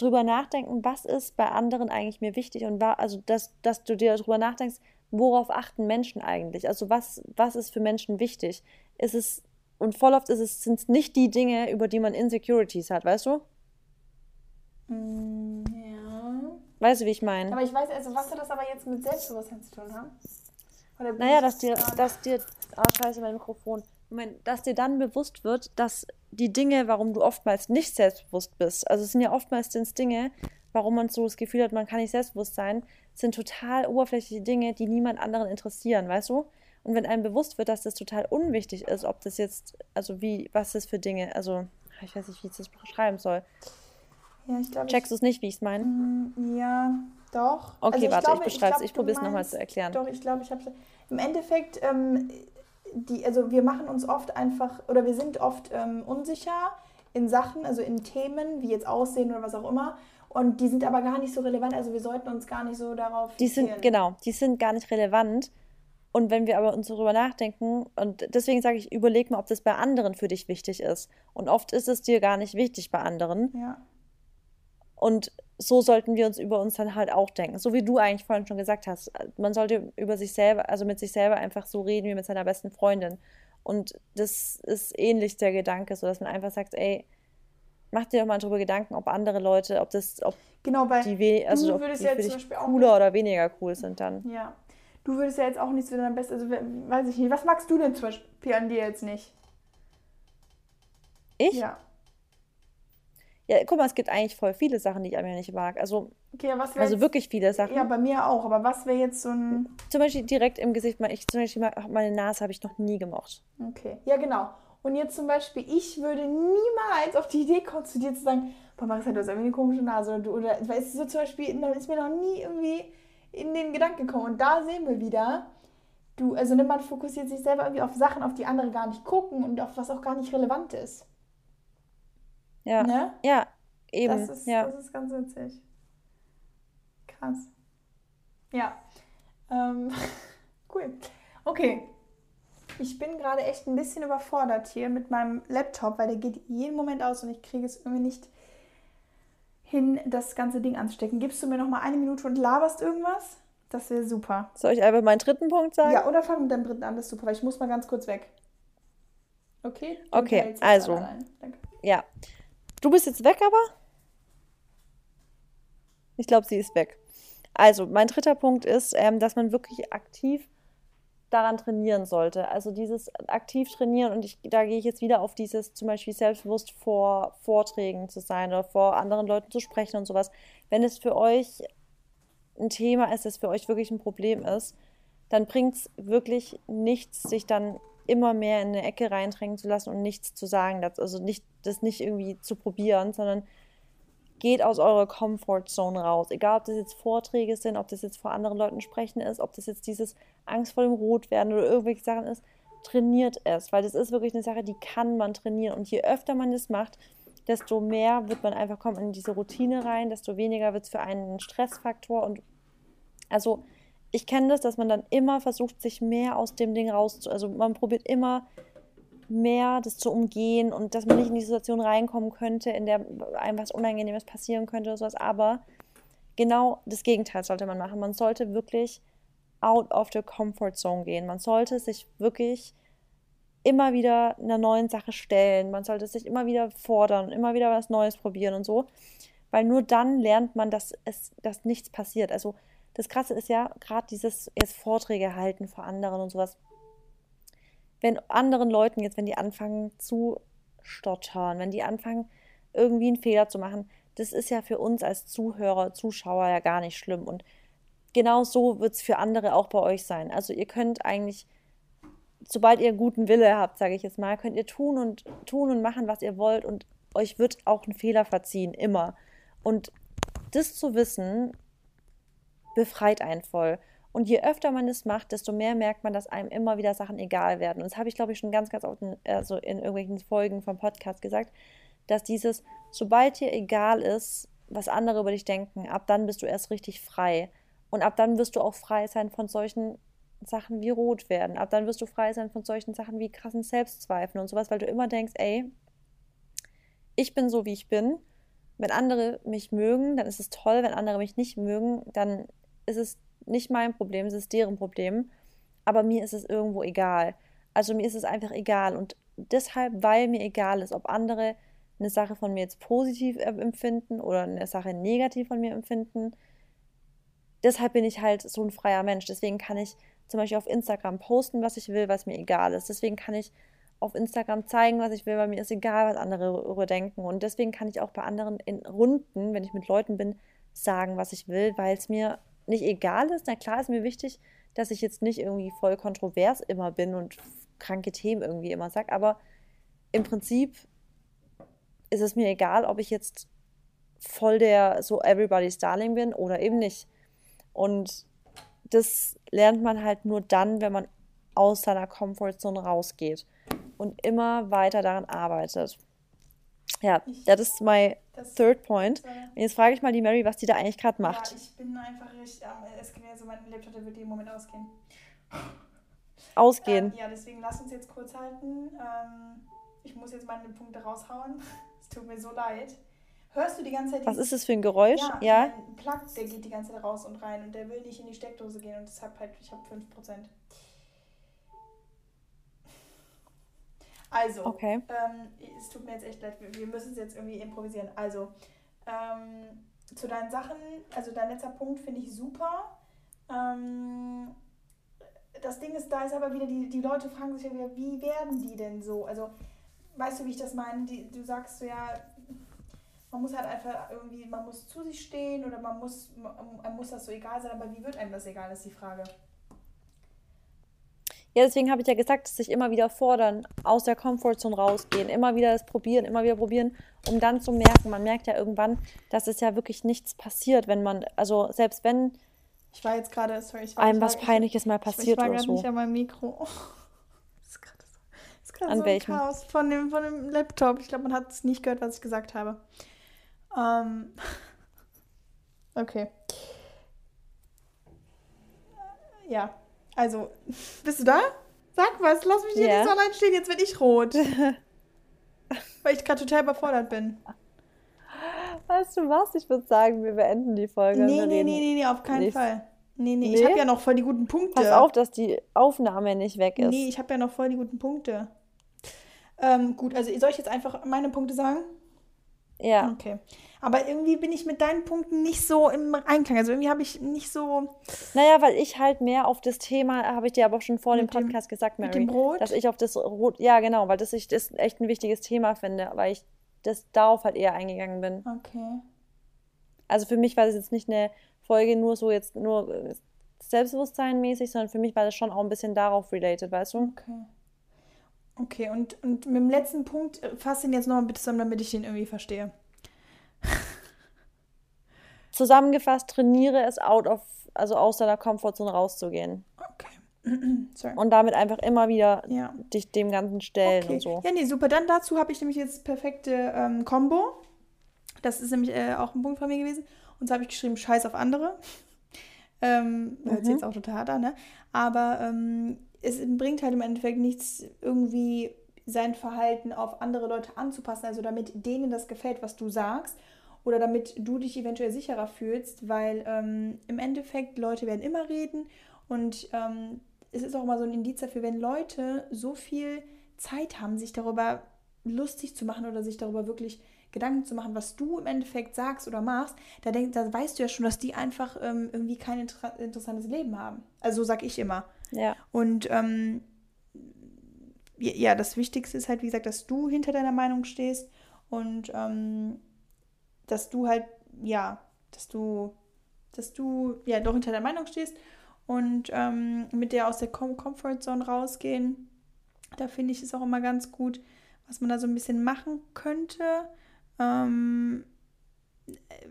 drüber nachdenken, was ist bei anderen eigentlich mir wichtig und war, also dass, dass du dir darüber nachdenkst, worauf achten Menschen eigentlich? Also was, was ist für Menschen wichtig? Ist es, und voll oft ist es, sind es nicht die Dinge, über die man Insecurities hat, weißt du? Mm, ja. Weißt du, wie ich meine? Aber ich weiß, also was soll das aber jetzt mit Selbstbewusstsein zu tun haben? naja, dass dir, dass dir, ah, oh, scheiße, mein Mikrofon. Moment, dass dir dann bewusst wird, dass die Dinge, warum du oftmals nicht selbstbewusst bist, also es sind ja oftmals Dinge, warum man so das Gefühl hat, man kann nicht selbstbewusst sein, sind total oberflächliche Dinge, die niemand anderen interessieren, weißt du? Und wenn einem bewusst wird, dass das total unwichtig ist, ob das jetzt, also wie, was das für Dinge, also ich weiß nicht, wie ich das beschreiben soll. Ja, ich glaube. Checkst du es nicht, wie ich es meine? Mm, ja, doch. Okay, also warte, glaube, ich beschreibe es. Ich, ich probiere es nochmal zu erklären. Doch, ich glaube, ich habe es. Im Endeffekt, ähm, die, also wir machen uns oft einfach, oder wir sind oft ähm, unsicher in Sachen, also in Themen, wie jetzt Aussehen oder was auch immer. Und die sind aber gar nicht so relevant, also wir sollten uns gar nicht so darauf. Die sind, genau, die sind gar nicht relevant. Und wenn wir aber uns darüber nachdenken, und deswegen sage ich, überleg mal, ob das bei anderen für dich wichtig ist. Und oft ist es dir gar nicht wichtig bei anderen. Ja. Und so sollten wir uns über uns dann halt auch denken. So wie du eigentlich vorhin schon gesagt hast. Man sollte über sich selber, also mit sich selber einfach so reden wie mit seiner besten Freundin. Und das ist ähnlich der Gedanke, so dass man einfach sagt, ey, mach dir doch mal darüber Gedanken, ob andere Leute, ob das, ob genau, weil die, also ob die ja für dich cooler oder weniger cool sind dann. Ja. Du würdest ja jetzt auch nicht zu deinem besten, also weiß ich nicht, was magst du denn zum Beispiel an dir jetzt nicht? Ich? Ja. Ja, guck mal, es gibt eigentlich voll viele Sachen, die ich an mir nicht mag. Also, okay, was also jetzt, wirklich viele Sachen. Ja, bei mir auch. Aber was wäre jetzt so ein. Zum Beispiel direkt im Gesicht. Ich, zum Beispiel meine Nase habe ich noch nie gemocht. Okay. Ja, genau. Und jetzt zum Beispiel, ich würde niemals auf die Idee kommen, zu dir zu sagen, boah, Marissa, du hast irgendwie eine komische Nase. Oder, du, oder weißt du, so zum Beispiel, dann ist mir noch nie irgendwie in den Gedanken gekommen. Und da sehen wir wieder, du, also ne, man fokussiert sich selber irgendwie auf Sachen, auf die andere gar nicht gucken und auf was auch gar nicht relevant ist. Ja. Ne? Ja, eben. Das ist, ja. das ist ganz witzig. Krass. Ja. Ähm, cool. Okay. Ich bin gerade echt ein bisschen überfordert hier mit meinem Laptop, weil der geht jeden Moment aus und ich kriege es irgendwie nicht hin, das ganze Ding anzustecken. Gibst du mir noch mal eine Minute und laberst irgendwas? Das wäre super. Soll ich einfach meinen dritten Punkt sagen? Ja, oder fang mit deinem dritten an, das ist super, weil ich muss mal ganz kurz weg. Okay? Okay, also. Ja. Du bist jetzt weg, aber? Ich glaube, sie ist weg. Also, mein dritter Punkt ist, ähm, dass man wirklich aktiv daran trainieren sollte. Also dieses aktiv trainieren und ich, da gehe ich jetzt wieder auf dieses zum Beispiel selbstbewusst vor Vorträgen zu sein oder vor anderen Leuten zu sprechen und sowas. Wenn es für euch ein Thema ist, das für euch wirklich ein Problem ist, dann bringt es wirklich nichts, sich dann immer mehr in eine Ecke reindrängen zu lassen und nichts zu sagen. Also nicht, das nicht irgendwie zu probieren, sondern geht aus eurer Comfortzone raus. Egal, ob das jetzt Vorträge sind, ob das jetzt vor anderen Leuten sprechen ist, ob das jetzt dieses Angst vor dem Rotwerden oder irgendwelche Sachen ist. trainiert es, weil das ist wirklich eine Sache, die kann man trainieren. Und je öfter man das macht, desto mehr wird man einfach kommen in diese Routine rein, desto weniger wird es für einen ein Stressfaktor. Und also ich kenne das, dass man dann immer versucht, sich mehr aus dem Ding rauszu... Also man probiert immer mehr das zu umgehen und dass man nicht in die Situation reinkommen könnte, in der einem was Unangenehmes passieren könnte oder sowas. Aber genau das Gegenteil sollte man machen. Man sollte wirklich out of the comfort zone gehen. Man sollte sich wirklich immer wieder einer neuen Sache stellen. Man sollte sich immer wieder fordern, immer wieder was Neues probieren und so. Weil nur dann lernt man, dass es, dass nichts passiert. Also das Krasse ist ja gerade dieses jetzt Vorträge halten vor anderen und sowas. Wenn anderen Leuten jetzt, wenn die anfangen zu stottern, wenn die anfangen irgendwie einen Fehler zu machen, das ist ja für uns als Zuhörer, Zuschauer ja gar nicht schlimm. Und genau so wird es für andere auch bei euch sein. Also ihr könnt eigentlich, sobald ihr guten Wille habt, sage ich jetzt mal, könnt ihr tun und tun und machen, was ihr wollt und euch wird auch ein Fehler verziehen, immer. Und das zu wissen, befreit einen voll. Und je öfter man das macht, desto mehr merkt man, dass einem immer wieder Sachen egal werden. Und das habe ich, glaube ich, schon ganz, ganz oft in, also in irgendwelchen Folgen vom Podcast gesagt, dass dieses, sobald dir egal ist, was andere über dich denken, ab dann bist du erst richtig frei. Und ab dann wirst du auch frei sein von solchen Sachen wie rot werden. Ab dann wirst du frei sein von solchen Sachen wie krassen Selbstzweifeln und sowas, weil du immer denkst, ey, ich bin so, wie ich bin. Wenn andere mich mögen, dann ist es toll. Wenn andere mich nicht mögen, dann ist es nicht mein Problem, es ist deren Problem. Aber mir ist es irgendwo egal. Also mir ist es einfach egal. Und deshalb, weil mir egal ist, ob andere eine Sache von mir jetzt positiv empfinden oder eine Sache negativ von mir empfinden, deshalb bin ich halt so ein freier Mensch. Deswegen kann ich zum Beispiel auf Instagram posten, was ich will, was mir egal ist. Deswegen kann ich auf Instagram zeigen, was ich will, weil mir ist egal, was andere darüber denken. Und deswegen kann ich auch bei anderen in Runden, wenn ich mit Leuten bin, sagen, was ich will, weil es mir nicht egal ist. Na klar ist mir wichtig, dass ich jetzt nicht irgendwie voll kontrovers immer bin und kranke Themen irgendwie immer sage, aber im Prinzip ist es mir egal, ob ich jetzt voll der so Everybody's Darling bin oder eben nicht. Und das lernt man halt nur dann, wenn man aus seiner Comfortzone rausgeht und immer weiter daran arbeitet. Ja, das ist mein third point. Und jetzt frage ich mal die Mary, was die da eigentlich gerade macht. Ja, ich bin einfach richtig, ähm, es geht mir so, mein Laptop wird jeden Moment ausgehen. Ausgehen? Ähm, ja, deswegen lass uns jetzt kurz halten. Ähm, ich muss jetzt meine Punkte raushauen. Es tut mir so leid. Hörst du die ganze Zeit? Was ist das für ein Geräusch? Ja, ja. Ein Plug, der geht die ganze Zeit raus und rein und der will nicht in die Steckdose gehen und deshalb halt, ich habe 5%. Also, okay. ähm, es tut mir jetzt echt leid, wir müssen es jetzt irgendwie improvisieren. Also, ähm, zu deinen Sachen, also dein letzter Punkt finde ich super. Ähm, das Ding ist, da ist aber wieder, die, die Leute fragen sich ja wieder, wie werden die denn so? Also, weißt du, wie ich das meine? Die, du sagst so, ja, man muss halt einfach irgendwie, man muss zu sich stehen oder man muss, man muss das so egal sein, aber wie wird einem das egal, ist die Frage. Ja, deswegen habe ich ja gesagt, dass sich immer wieder fordern, aus der Comfortzone rausgehen, immer wieder das probieren, immer wieder probieren, um dann zu merken, man merkt ja irgendwann, dass es ja wirklich nichts passiert, wenn man, also selbst wenn ich war jetzt gerade, sorry, ich war, einem was Peinliches mal passiert ich, ich war oder so. nicht an meinem Mikro. Oh, ist gerade so, ist an so welchem? Chaos von dem, von dem Laptop. Ich glaube, man hat es nicht gehört, was ich gesagt habe. Ähm, okay. Ja, also, bist du da? Sag was, lass mich hier yeah. nicht so allein stehen, jetzt werde ich rot. Weil ich gerade total überfordert bin. Weißt du was? Ich würde sagen, wir beenden die Folge. Nee, nee, nee, nee, nee, auf keinen nicht. Fall. Nee, nee, nee, ich habe ja noch voll die guten Punkte. Pass auf, dass die Aufnahme nicht weg ist. Nee, ich habe ja noch voll die guten Punkte. Ähm, gut, also soll ich jetzt einfach meine Punkte sagen? Ja. Okay. Aber irgendwie bin ich mit deinen Punkten nicht so im Einklang. Also irgendwie habe ich nicht so. Naja, weil ich halt mehr auf das Thema, habe ich dir aber auch schon vor dem Podcast gesagt, Mary. Mit dem Brot? Dass ich auf das Rot, ja genau, weil das ich das echt ein wichtiges Thema finde, weil ich das darauf halt eher eingegangen bin. Okay. Also für mich war das jetzt nicht eine Folge nur so jetzt nur Selbstbewusstsein mäßig, sondern für mich war das schon auch ein bisschen darauf related, weißt du? Okay. Okay, und, und mit dem letzten Punkt, äh, fass den jetzt noch mal bitte zusammen, damit ich den irgendwie verstehe. Zusammengefasst, trainiere es out of, also aus deiner Komfortzone rauszugehen. Okay. und damit einfach immer wieder Ja. dich dem Ganzen stellen Okay. und so. Ja, nee, super. Dann dazu habe ich nämlich jetzt perfekte ähm, Combo. Das ist nämlich äh, auch ein Punkt von mir gewesen. Und zwar habe ich geschrieben, Scheiß auf andere. Ähm, hört sich Mhm. jetzt auch total hart an, ne? Aber ähm, es bringt halt im Endeffekt nichts, irgendwie sein Verhalten auf andere Leute anzupassen, also damit denen das gefällt, was du sagst. Oder damit du dich eventuell sicherer fühlst, weil ähm, im Endeffekt Leute werden immer reden und ähm, es ist auch immer so ein Indiz dafür, wenn Leute so viel Zeit haben, sich darüber lustig zu machen oder sich darüber wirklich Gedanken zu machen, was du im Endeffekt sagst oder machst, da, denk, da weißt du ja schon, dass die einfach ähm, irgendwie kein inter interessantes Leben haben. Also so sag ich immer. Ja. Und ähm, ja, das Wichtigste ist halt, wie gesagt, dass du hinter deiner Meinung stehst und ähm, dass du halt, ja, dass du, dass du, ja, doch hinter deiner Meinung stehst und ähm, mit der aus der Com Comfort Zone rausgehen. Da finde ich es auch immer ganz gut, was man da so ein bisschen machen könnte. Ähm,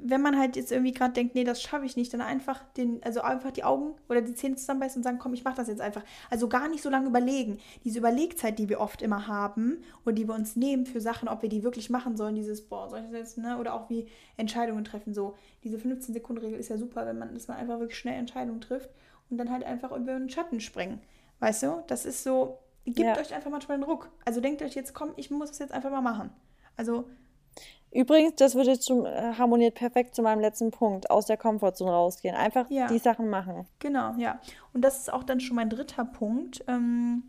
wenn man halt jetzt irgendwie gerade denkt, nee, das schaffe ich nicht, dann einfach den, also einfach die Augen oder die Zähne zusammenbeißen und sagen, komm, ich mache das jetzt einfach. Also gar nicht so lange überlegen. Diese Überlegzeit, die wir oft immer haben und die wir uns nehmen für Sachen, ob wir die wirklich machen sollen, dieses, boah, soll ich das jetzt, ne? Oder auch wie Entscheidungen treffen, so. Diese 15-Sekunden-Regel ist ja super, wenn man, dass man einfach wirklich schnell Entscheidungen trifft und dann halt einfach über den Schatten springen. Weißt du? Das ist so, gebt Ja. euch einfach manchmal den Ruck. Also denkt euch jetzt, komm, ich muss das jetzt einfach mal machen. Also Übrigens, das würde jetzt äh, harmoniert perfekt zu meinem letzten Punkt, aus der Komfortzone rausgehen. Einfach Ja. die Sachen machen. Genau, ja. Und das ist auch dann schon mein dritter Punkt. Ähm,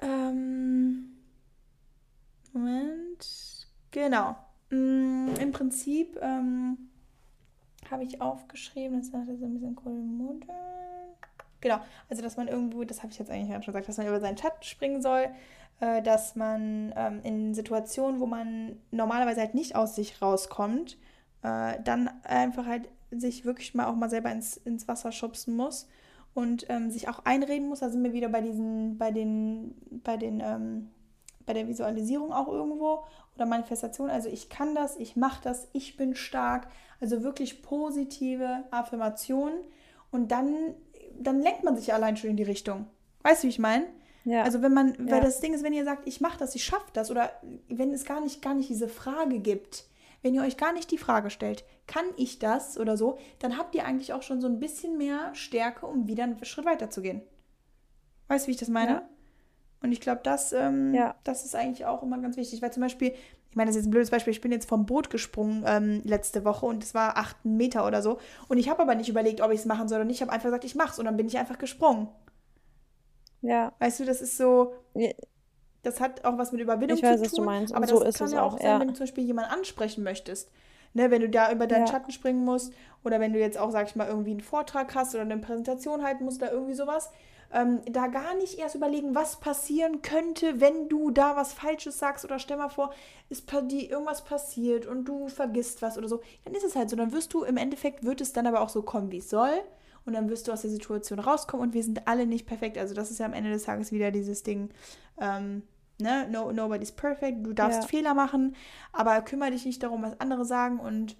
ähm, Moment. Genau. Mm, Im Prinzip ähm, habe ich aufgeschrieben, das sagt so ein bisschen cool Mutter. Genau, also dass man irgendwo, das habe ich jetzt eigentlich schon gesagt, dass man über seinen Schatten springen soll, äh, dass man ähm, in Situationen, wo man normalerweise halt nicht aus sich rauskommt, äh, dann einfach halt sich wirklich mal auch mal selber ins, ins Wasser schubsen muss und ähm, sich auch einreden muss. Da sind wir wieder bei diesen, bei den, bei den, ähm, bei der Visualisierung auch irgendwo oder Manifestation. Also ich kann das, ich mache das, ich bin stark. Also wirklich positive Affirmationen und dann, dann lenkt man sich allein schon in die Richtung. Weißt du, wie ich meine? Ja. Also wenn man, weil Ja. das Ding ist, wenn ihr sagt, ich mache das, ich schaffe das, oder wenn es gar nicht, gar nicht diese Frage gibt, wenn ihr euch gar nicht die Frage stellt, kann ich das oder so, dann habt ihr eigentlich auch schon so ein bisschen mehr Stärke, um wieder einen Schritt weiter zu gehen. Weißt du, wie ich das meine? Ja. Und ich glaube, das, ähm, Ja. das ist eigentlich auch immer ganz wichtig, weil zum Beispiel, ich meine, das ist jetzt ein blödes Beispiel, ich bin jetzt vom Boot gesprungen ähm, letzte Woche und es war acht Meter oder so und ich habe aber nicht überlegt, ob ich es machen soll oder nicht, ich habe einfach gesagt, ich mach's und dann bin ich einfach gesprungen. Ja. Weißt du, das ist so, Ja. das hat auch was mit Überwindung Ich weiß, zu was du tun. meinst. Aber so das ist kann es ja auch sein, ja. wenn du zum Beispiel jemanden ansprechen möchtest. Ne, wenn du da über deinen Ja. Schatten springen musst oder wenn du jetzt auch, sag ich mal, irgendwie einen Vortrag hast oder eine Präsentation halten musst oder irgendwie sowas, ähm, da gar nicht erst überlegen, was passieren könnte, wenn du da was Falsches sagst oder stell mal vor, ist die, irgendwas passiert und du vergisst was oder so, dann ist es halt so. Dann wirst du, im Endeffekt wird es dann aber auch so kommen, wie es soll und dann wirst du aus der Situation rauskommen und wir sind alle nicht perfekt. Also das ist ja am Ende des Tages wieder dieses Ding, ähm, ne, no, nobody's perfect, du darfst Ja. Fehler machen, aber kümmere dich nicht darum, was andere sagen und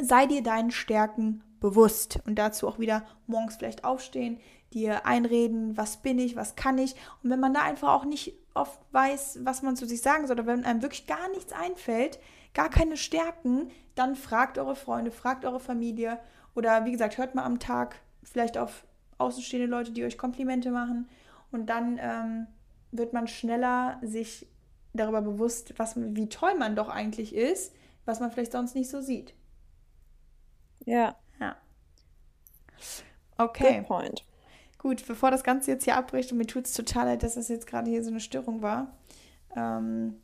sei dir deinen Stärken bewusst und dazu auch wieder morgens vielleicht aufstehen, dir einreden, was bin ich, was kann ich und wenn man da einfach auch nicht oft weiß, was man zu sich sagen soll oder wenn einem wirklich gar nichts einfällt, gar keine Stärken, dann fragt eure Freunde, fragt eure Familie oder wie gesagt, hört mal am Tag vielleicht auf außenstehende Leute, die euch Komplimente machen und dann ähm, wird man schneller sich darüber bewusst, was, wie toll man doch eigentlich ist, was man vielleicht sonst nicht so sieht. Ja. Ja. Okay, Good point. gut, bevor das Ganze jetzt hier abbricht und mir tut es total leid, dass das jetzt gerade hier so eine Störung war. Ähm,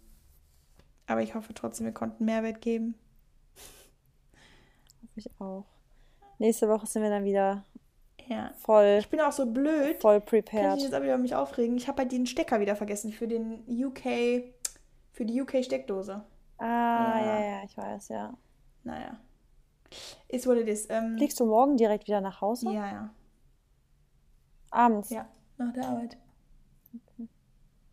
aber ich hoffe trotzdem, wir konnten Mehrwert geben. Hoffe ich auch. Nächste Woche sind wir dann wieder Ja. voll, Ich bin auch so blöd. voll Kann ich prepared. mich jetzt aber über mich aufregen? Ich habe halt den Stecker wieder vergessen für den UK, für die UK-Steckdose. Ah, Ja. ja, ja, ich weiß, ja. Naja. Ist what it is. Ähm, Fliegst du morgen direkt wieder nach Hause? ja, ja. Abends? Ja, nach der Arbeit.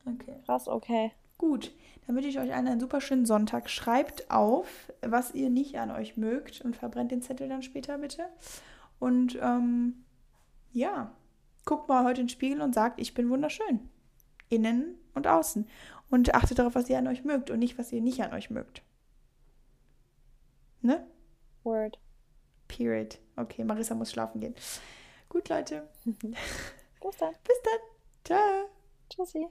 Okay. Krass, okay. Gut, dann wünsche ich euch allen einen super schönen Sonntag. Schreibt auf, was ihr nicht an euch mögt und verbrennt den Zettel dann später bitte. Und ähm, ja, guckt mal heute in den Spiegel und sagt, ich bin wunderschön. Innen und außen. Und achtet darauf, was ihr an euch mögt und nicht, was ihr nicht an euch mögt. Ne? Word. Period. Okay, Marissa muss schlafen gehen. Gut, Leute. Bis dann. Bis dann. Ciao. Tschüssi.